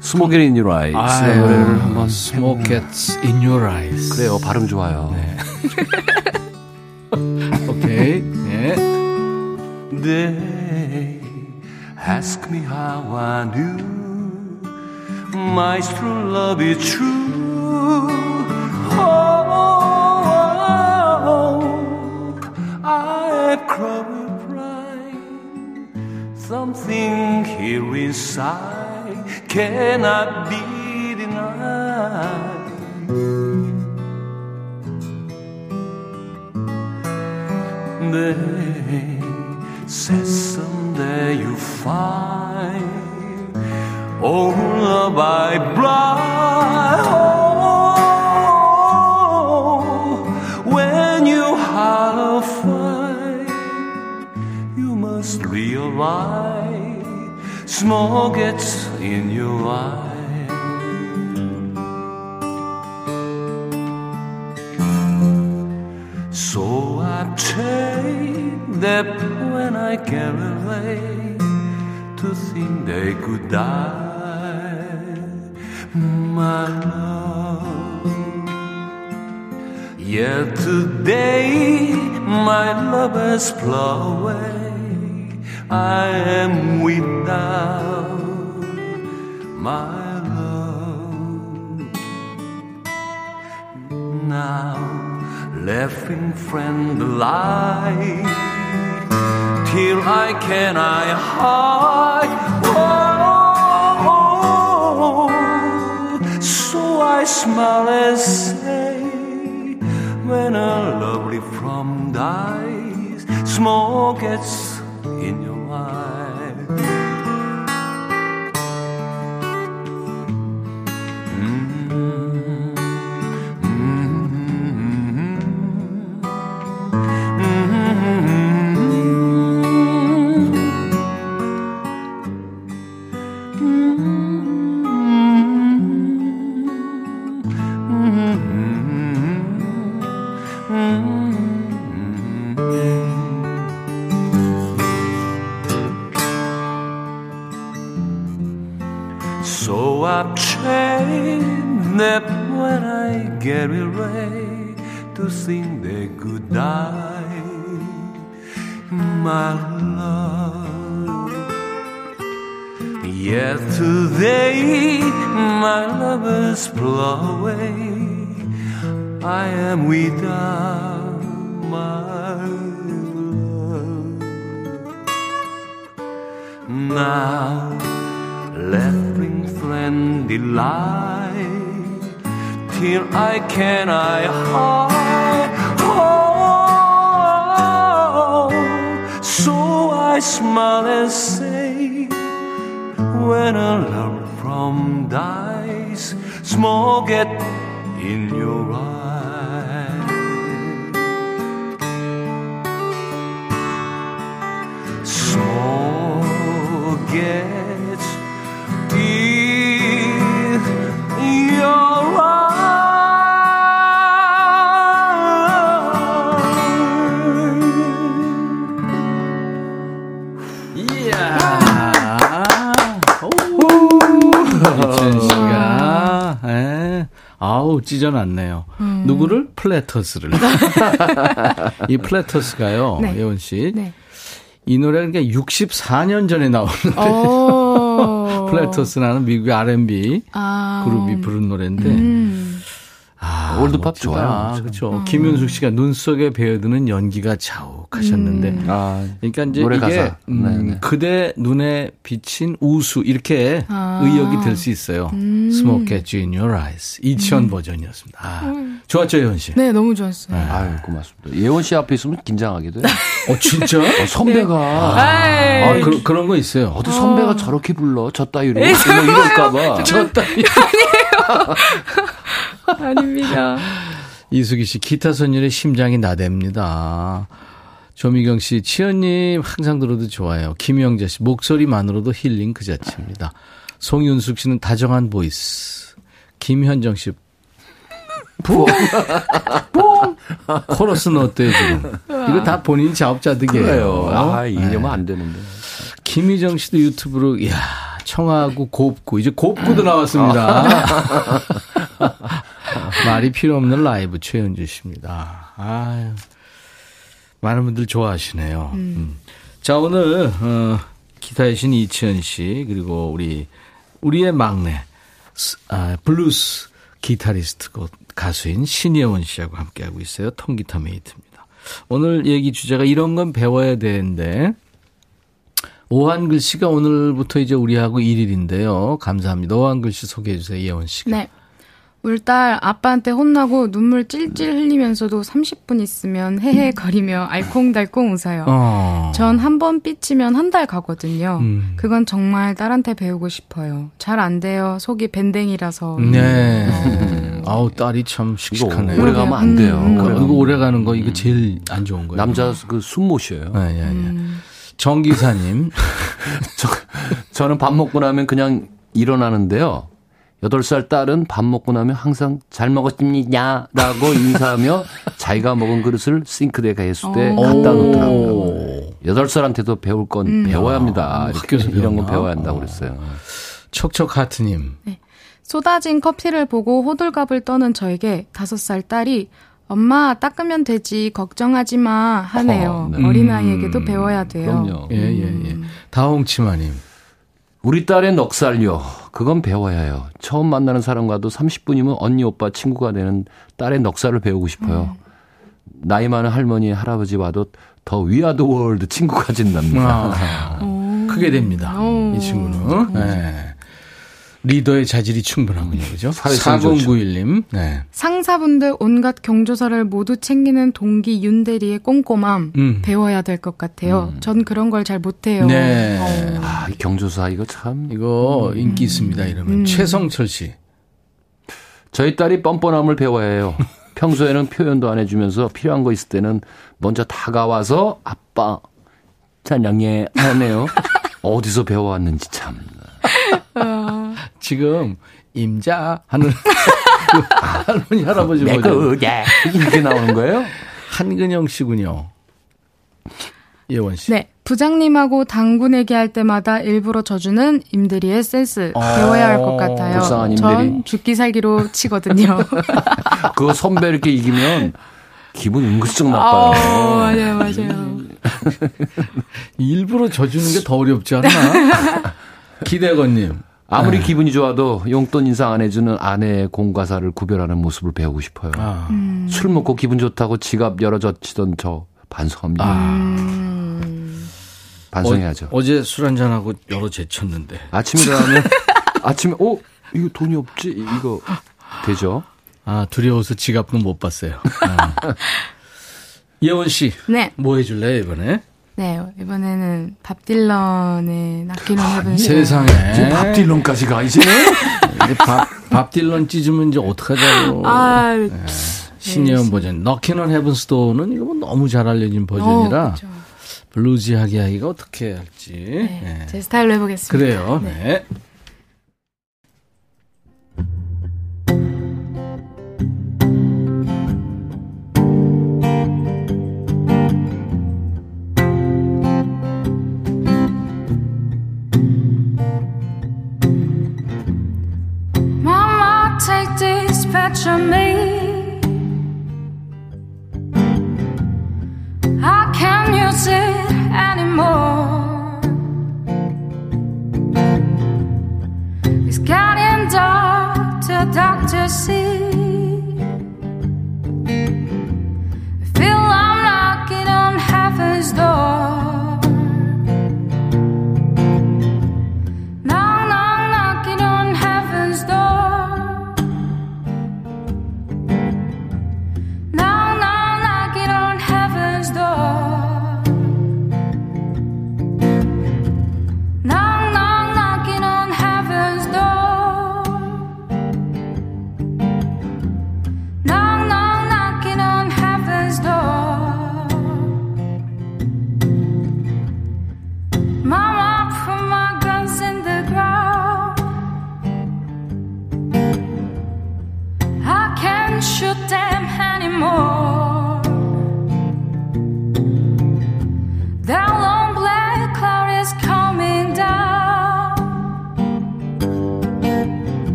Smoke Gets in Your Eyes 노래를 한번 Smoke Gets in Your Eyes 그래요 발음 좋아요 네. 오케이 네. They ask me how I knew my true love is true oh, I've cried pride something here inside cannot be denied. They said someday you'll find all I blind. Realize smoke gets in your eyes. So I take that when I get away to think they could die, my love. Yet today my love has flown away. I am without my love. Now, laughing friend alive, till I can I hide. Oh, so I smile and say, when a lovely from dies, smoke gets to sing the goodbye, my love. Yet today, my lovers blow away. I am without my love. Now, let bring friendly light can I hide? Oh, so I smile and say, when a love from dies, smoke it in your eyes. Smoke it 아우 찢어놨네요. 음. 누구를 플래터스를. 이 플래터스가요, 네. 예원 씨. 네. 이 노래가 그러니까 64년 전에 나온 노래. 플래터스라는 미국의 R&B 아. 그룹이 부른 노래인데. 음. 아, old pop 좋아요. 그렇죠. 음. 김윤숙 씨가 눈 속에 배어드는 연기가 자욱하셨는데. 음. 아, 그러니까 이제 이게 가사. 음, 네, 네. 그대 눈에 비친 우수 이렇게 아. 의역이 될 수 있어요. 음. Smoke gets in your eyes. 이치현 음. 버전이었습니다. 아, 음. 좋았죠, 예원 씨? 네, 너무 좋았어요. 네. 아유, 고맙습니다. 예원 씨 앞에 있으면 긴장하게 돼요. 어, 진짜? 어, 선배가. 네. 아, 아 그, 그런 거 있어요. 어디 선배가 어. 저렇게 불러? 저 따위로. 뭐 이럴까봐. 저 따위. 아니에요. 아닙니다. 이수기 씨, 기타 선율의 심장이 나댑니다. 조미경 씨, 치현님 항상 들어도 좋아요. 김영재 씨, 목소리만으로도 힐링 그 자체입니다. 송윤숙 씨는 다정한 voice. 김현정 씨, 뽕! 뽕! 코러스는 어때요, 지금? 이거 다 본인 자업자득이에요. 아, 이러면 네. 안 되는데. 김희정 씨도 유튜브로, 이야, 청하고 곱고, 이제 곱고도 나왔습니다. 말이 필요 없는 라이브 최현주 씨입니다. 아유, 많은 분들 좋아하시네요. 음. 음. 자, 오늘, 어, 기타의 신 이치현 씨, 그리고 우리, 우리의 막내, 아, 블루스 기타리스트, 가수인 신예원 씨하고 함께하고 있어요. 통기타 mate입니다. 오늘 얘기 주제가 이런 건 배워야 되는데, 오한글 씨가 오늘부터 이제 우리하고 1일인데요. 감사합니다. 오한글 씨 소개해 주세요. 예원 씨가. 네. 우리 딸 아빠한테 혼나고 눈물 찔찔 흘리면서도 30분 있으면 헤헤거리며 알콩달콩 웃어요. 어. 전한 번 삐치면 한 달 가거든요. 음. 그건 정말 딸한테 배우고 싶어요. 잘 안 돼요. 속이 밴댕이라서. 네. 어. 아우 딸이 참 씩씩하네요. 오래 가면 안 돼요. 음. 이거, 이거 오래 가는 거 이거 제일 안 좋은 거예요. 남자 그 숨못 쉬어요. 네, 네, 네. 음. 정 기사님. 저, 저는 밥 먹고 나면 그냥 일어나는데요. 8살 딸은 밥 먹고 나면 항상 잘 먹었습니다. 라고 인사하며 자기가 먹은 그릇을 싱크대에 가했을 때 갖다 놓더라고요. 8살한테도 배울 건 음. 배워야 합니다. 아, 이렇게 이런 건 배워야 한다고 그랬어요. 척척 하트님. 네. 쏟아진 커피를 보고 호들갑을 떠는 저에게 5살 딸이 엄마 닦으면 되지 걱정하지 마 하네요. 어, 네. 어린아이에게도 음, 배워야 돼요. 그럼요. 예, 예, 예. 음. 다홍치마님. 우리 딸의 넉살요. 그건 배워야 해요. 처음 만나는 사람과도 30분이면 언니, 오빠, 친구가 되는 딸의 넉살을 배우고 싶어요. 음. 나이 많은 할머니, 할아버지와도 더 위아더 월드 친구가 된답니다. 아, 크게 됩니다. 오. 이 친구는. 네. 리더의 자질이 충분하군요. 그죠? 4091님. 네. 상사분들 온갖 경조사를 모두 챙기는 동기 윤대리의 꼼꼼함 음. 배워야 될 것 같아요. 음. 전 그런 걸 잘 못해요. 네. 어. 아, 경조사 이거 참. 이거 음. 인기 있습니다. 이러면. 음. 최성철 씨. 저희 딸이 뻔뻔함을 배워야 해요. 평소에는 표현도 안 해주면서 필요한 거 있을 때는 먼저 다가와서 아빠 찬양해 하네요. 어디서 배워왔는지 참. 어. 지금 임자 하는 할머니 할아버지 버전 이렇게 나오는 거예요? 한근영 씨군요. 예원 씨. 네. 부장님하고 내기 할 때마다 일부러 져주는 임대리의 센스 어, 배워야 할 것 같아요. 불쌍한 임대리. 전 죽기 살기로 치거든요. 그거 선배 이렇게 이기면 기분 은근슬쩍 나빠요. 어, 맞아요, 맞아요. 일부러 져주는 게 더 어렵지 않나? 기대건님. 아무리 네. 기분이 좋아도 용돈 인상 안 해주는 아내의 공과사를 구별하는 모습을 배우고 싶어요. 아. 음. 술 먹고 기분 좋다고 지갑 열어젖히던 저 반성합니다. 아. 반성해야죠. 어, 제술 한잔하고 열어 제쳤는데. 아침에 일어나면, 아침에, 어? 이거 돈이 없지? 이거 되죠? 아, 두려워서 지갑은 못 봤어요. 아. 예원 씨. 네. 뭐 해줄래, 이번에? 네, 이번에는 밥 딜런의 Knockin' on Heaven's Door. 밥 딜런까지 가, 이제? 밥, 밥 딜런 찢으면 이제 어떡하자고. 아, 네. 신예원 네, 버전. Knockin' on Heaven's Door는 이거 뭐 너무 잘 알려진 버전이라. 어, 블 루지하게 하기가 어떻게 할지. 네, 네. 제 스타일로 해보겠습니다. 그래요, 네. 네. me. I can't use it anymore. It's getting dark to doctor see.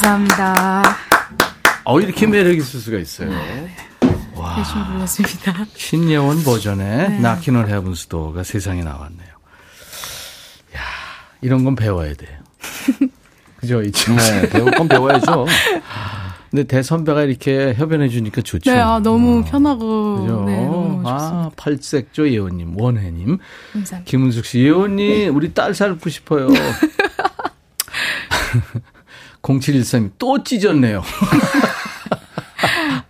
감사합니다. 어, 이렇게 매력 있을 수가 있어요. 와. 열심히 불렀습니다. 신예원 버전의 네. 나키널 헤븐스도가 세상에 나왔네요. 야 이런 건 배워야 돼요. 그죠? 이 친구. 네, 배울 건 배워야죠. 근데 대선배가 이렇게 협연해 주니까 좋죠. 네, 아, 너무 어. 편하고. 그죠? 네, 너무 아, 팔색조 예원님, 원혜님. 감사합니다. 김은숙 씨, 예원님, 우리 딸 살고 싶어요. 0713님, 또 찢었네요.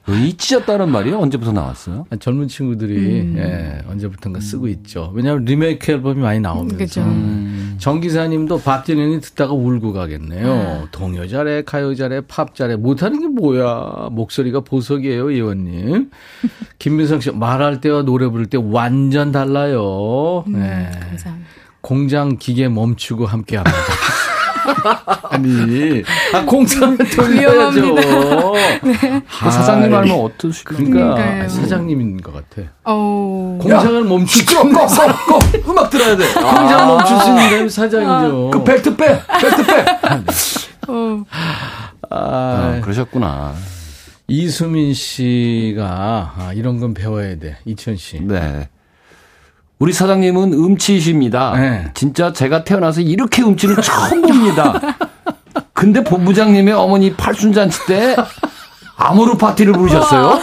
이 찢었다는 말이 언제부터 나왔어요? 아, 젊은 친구들이 음. 예, 언제부턴가 쓰고 있죠. 왜냐하면 리메이크 앨범이 많이 나오면서. 음. 정 기사님도 박진현이 듣다가 울고 가겠네요. 아. 동요 잘해, 가요 잘해, 팝 잘해. 못하는 게 뭐야? 목소리가 보석이에요, 예원님. 김민성 씨 말할 때와 노래 부를 때 완전 달라요. 음, 네. 감사합니다. 공장 기계 멈추고 함께합니다. 아니, 아, 공장을 돌려야죠. 네. 아, 사장님 알면 어떠실까? 그러니까 사장님인 것 같아. 어... 공장을 멈추고 꺼, 꺼, 꺼. 음악 들어야 돼. 공장 아. 멈출 수 있는 사장이죠. 아. 그 벨트 빼, 벨트 빼. 어. 아, 아, 그러셨구나. 이수민 씨가 아, 이런 건 배워야 돼. 이천 씨. 네. 우리 사장님은 음치이십니다. 네. 진짜 제가 태어나서 이렇게 음치는 처음 봅니다. 근데 본부장님의 어머니 팔순잔치 때 아모르 파티를 부르셨어요.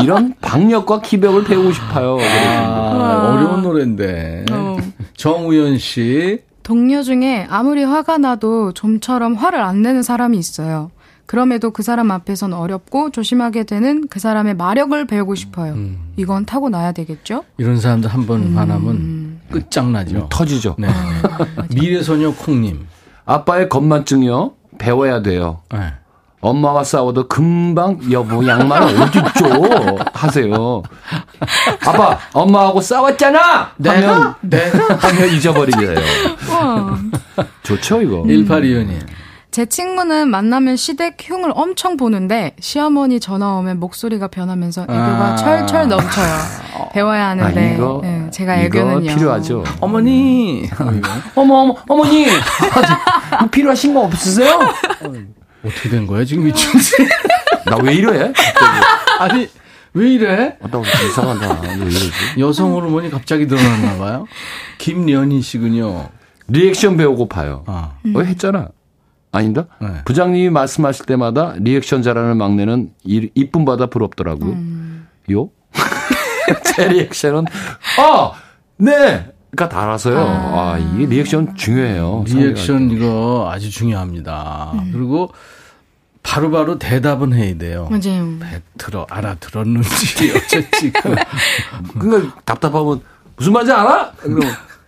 이런 박력과 기벽을 배우고 싶어요. 아, 어려운 노래인데. 어. 정우현 씨. 동료 중에 아무리 화가 나도 좀처럼 화를 안 내는 사람이 있어요. 그럼에도 그 사람 앞에선 어렵고 조심하게 되는 그 사람의 마력을 배우고 싶어요. 음. 이건 타고 나야 되겠죠? 이런 사람들 한번 음. 화나면 끝장나죠. 음, 터지죠. 네. 미래소녀 콩님. 아빠의 건만증이요. 배워야 돼요. 네. 엄마와 싸워도 금방 여보 양말 어딨죠 하세요. 아빠 엄마하고 싸웠잖아. 하면 네. 하면 잊어버리게요. 좋죠 이거. 1825님. 제 친구는 만나면 시댁 흉을 엄청 보는데 시어머니 전화 오면 목소리가 변하면서 애교가 아. 철철 넘쳐요. 배워야 하는데 아, 이거, 네, 제가 애교는요. 필요하죠. 어머니, 어머 어머 어머니 뭐 필요하신 거 없으세요? 어떻게 된 거야 지금 이춘 씨? 나 왜 이래? 아니. 왜 이래? 아, 나 이상하다. 왜 이러지? 여성 호르몬이 갑자기 늘어났나 봐요. 김연희 씨군요. 리액션 배우고파요. 아. 어, 했잖아. 아닌다? 네. 부장님이 말씀하실 때마다 리액션 잘하는 막내는 이쁨 받아 부럽더라고요. 음. 요? 제 리액션은 아, 네. 가 달아서요. 아, 아 이게 리액션 중요해요. 리액션 이거 아주 중요합니다. 음. 그리고 바로바로 바로 대답은 해야 돼요. 맞아요. 들어 알아들었는지 어쨌지. 그러니까 답답하면 무슨 말인지 알아? 그럼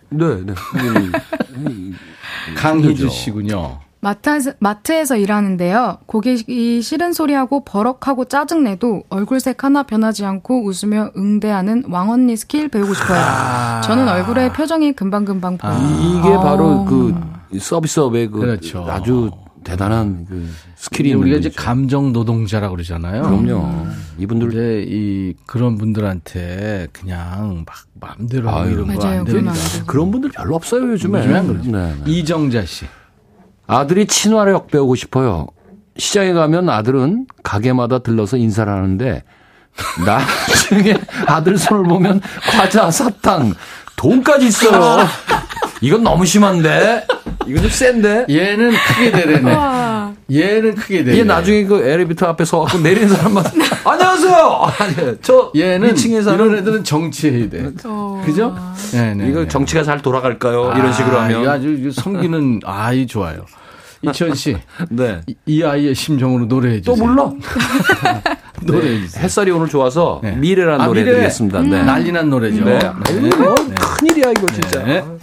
네, 네. 강희주 씨군요. 마트에서, 마트에서 일하는데요. 고객이 싫은 소리하고 버럭하고 짜증내도 얼굴색 하나 변하지 않고 웃으며 응대하는 왕언니 스킬 배우고 싶어요. 아~ 저는 얼굴에 표정이 금방금방 보여요. 아~ 이게 바로 그 서비스업의 그 그렇죠. 아주 대단한 그 skill이 우리가 이제 감정 노동자라고 그러잖아요. 그럼요. 이분들 이제 이 그런 분들한테 그냥 막 마음대로 하고 이런 거 안 됩니다. 그런 분들 별로 없어요 요즘에. 요즘엔 그렇죠. 네, 네. 이정자 씨. 아들이 친화력 배우고 싶어요. 시장에 가면 아들은 가게마다 들러서 인사를 하는데 나중에 아들 손을 보면 과자, 사탕, 돈까지 있어요. 이건 너무 심한데? 이건 좀 센데? 얘는 크게 되래네. 얘는 크게 되네. 얘 나중에 그 엘리베이터 앞에 서갖고 내리는 사람만 안녕하세요. 저 얘는 2층에서 이런 애들은 정치해야 돼. 어. 그죠? 네, 네, 이거 네. 정치가 잘 돌아갈까요? 아, 이런 식으로 하면 아주 섬기는 아이 좋아요. 이천 씨. 네. 이, 이, 아이의 심정으로 노래해 주세요. 또 몰라? 노래해 주세요. 햇살이 오늘 좋아서 네. 미래라는 아, 노래 미래. 드리겠습니다. 네. 난리 난 노래죠. 네. 네. 네. 큰일이야, 이거 진짜.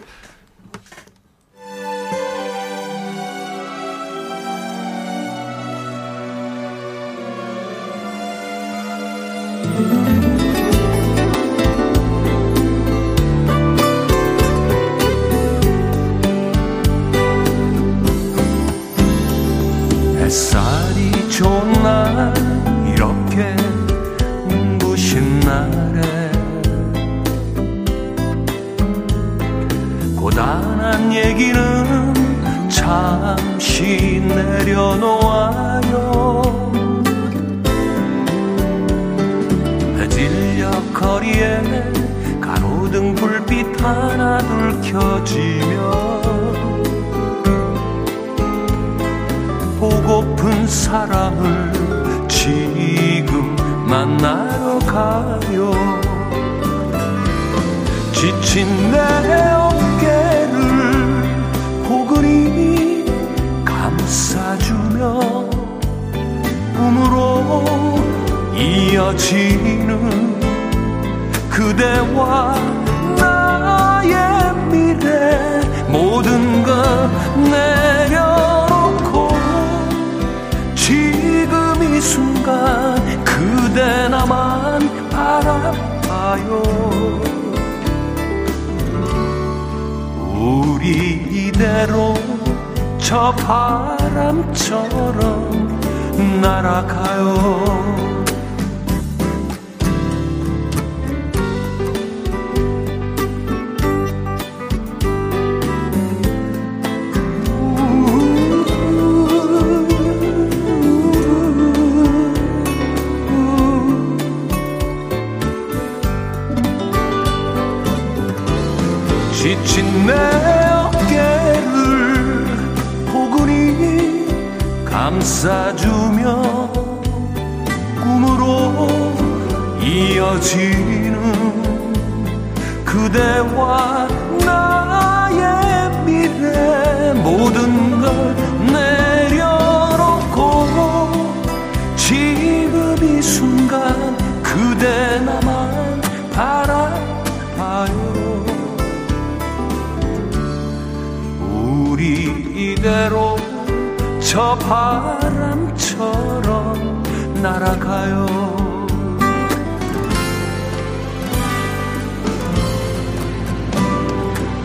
날아가요.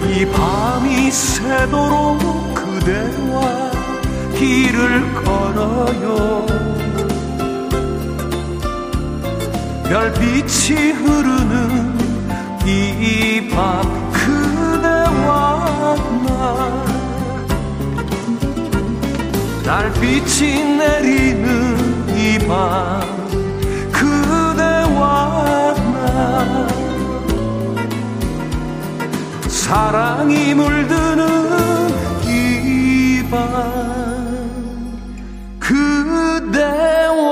이 밤이 새도록 그대와 길을 걸어요. 별빛이 흐르는 이 밤 그대와 나. 달빛이 내리는 이 밤 그대와 나 사랑이 물드는 이 밤 그대와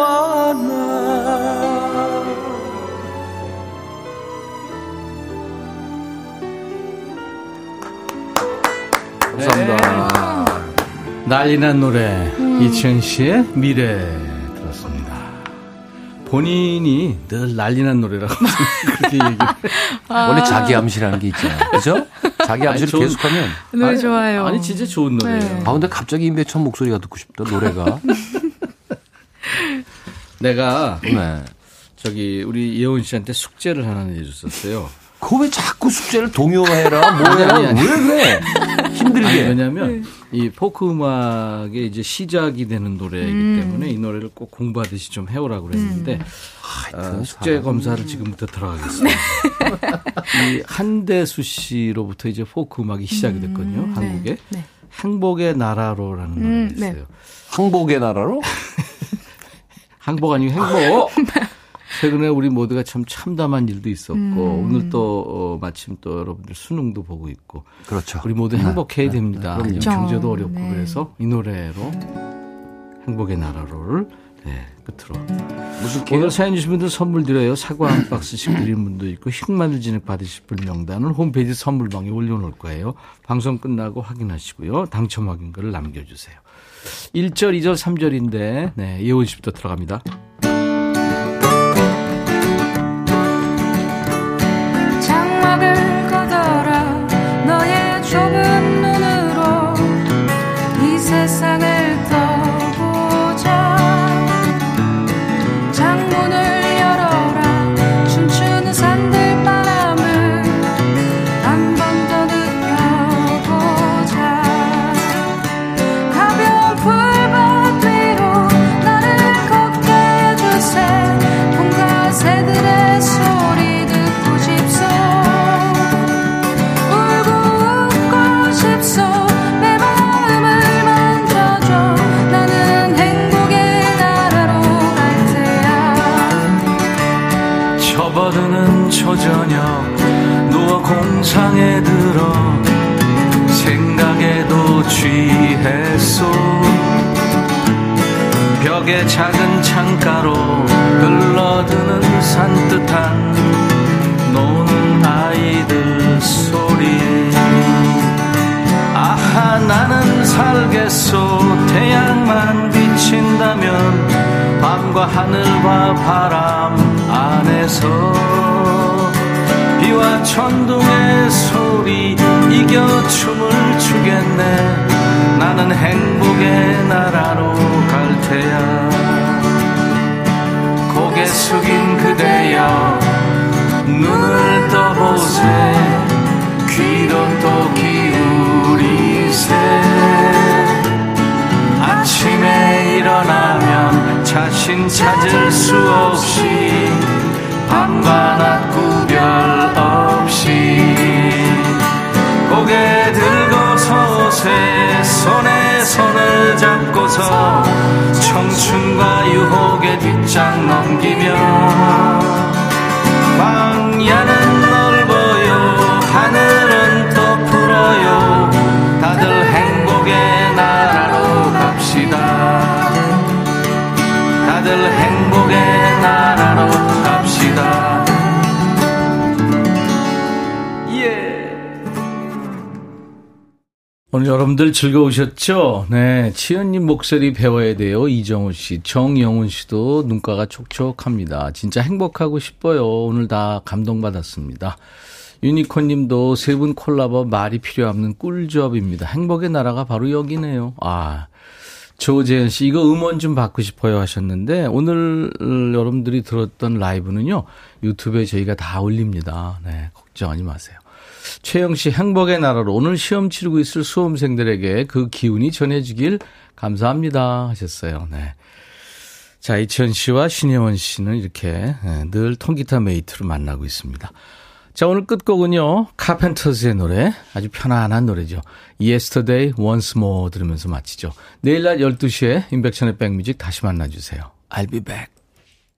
나 감사합니다. 난리난 노래 이치현 씨의 미래. 본인이 늘 난리난 노래라고 그렇게 얘기. 원래 자기 암시라는 게 있잖아요. 그죠? 자기 암시를 아니, 계속하면. 노래 아니, 좋아요. 아니 진짜 좋은 노래예요. 네. 아 근데 갑자기 임백천 목소리가 듣고 싶다 노래가. 내가 네. 저기 우리 예원 씨한테 숙제를 하나 내줬었어요. 그거 왜 자꾸 숙제를 동요해라 뭐해라 아니. 왜 그래? 힘들게. 아니, 왜냐면 이 포크 음악의 이제 시작이 되는 노래이기 음. 때문에 이 노래를 꼭 공부하듯이 좀 해오라고 그랬는데 아, 숙제 사람. 검사를 지금부터 들어가겠습니다. 이 한대수 씨로부터 이제 포크 음악이 시작이 됐거든요. 음, 한국에 네. 행복의 나라로라는 음, 노래가 있어요. 네. 항복의 나라로? 항복 아니고 행복. 최근에 우리 모두가 참 참담한 일도 있었고 음. 오늘 또 어, 마침 또 여러분들 수능도 보고 있고 그렇죠. 우리 모두 행복해야 됩니다. 그럼요. 그렇죠. 경제도 어렵고 네. 그래서 이 노래로 행복의 나라로를 네, 끝으로 무슨 오늘 사연 주신 분들 선물 드려요. 사과 한 박스씩 드리는 분도 있고 흑마늘 진액 받으실 분 명단은 홈페이지 선물방에 올려놓을 거예요. 방송 끝나고 확인하시고요. 당첨 확인글을 남겨주세요. 1절, 2절, 3절인데 네, 예원 씨부터 들어갑니다. 벽에 작은 창가로 흘러드는 산뜻한 노는 아이들 소리 아하 나는 살겠소. 태양만 비친다면 밤과 하늘과 바람 안에서 비와 천둥의 소리 이겨 춤을 추겠네. 나는 행복의 나라로 갈 테야 고개 숙인 그대여 눈을 떠보세 귀도 또 기울이세. 아침에 일어나면 자신 찾을 수 없이 밤과 낮 구별 없이 고개 들고서 새 손에 잡고서 청춘과 유혹의 뒷장 넘기며 광야 오늘 여러분들 즐거우셨죠? 네. 치현님 목소리 배워야 돼요. 이정우 씨. 정영훈 씨도 눈가가 촉촉합니다. 진짜 행복하고 싶어요. 오늘 다 감동받았습니다. 유니콘 님도 세 분 콜라보 말이 필요 없는 꿀조합입니다. 행복의 나라가 바로 여기네요. 아. 조재현 씨, 이거 음원 좀 받고 싶어요 하셨는데, 오늘 여러분들이 들었던 라이브는요, 유튜브에 저희가 다 올립니다. 네, 걱정하지 마세요. 최영 씨 행복의 나라로 오늘 시험 치르고 있을 수험생들에게 그 기운이 전해지길 감사합니다 하셨어요. 네. 자, 이천 씨와 신혜원 씨는 이렇게 네, 늘 통기타 mate로 만나고 있습니다. 자, 오늘 끝곡은요. 카펜터스의 노래. 아주 편안한 노래죠. Yesterday Once More 들으면서 마치죠. 내일 낮 12시에 인백션의 백뮤직 다시 만나주세요. I'll be back.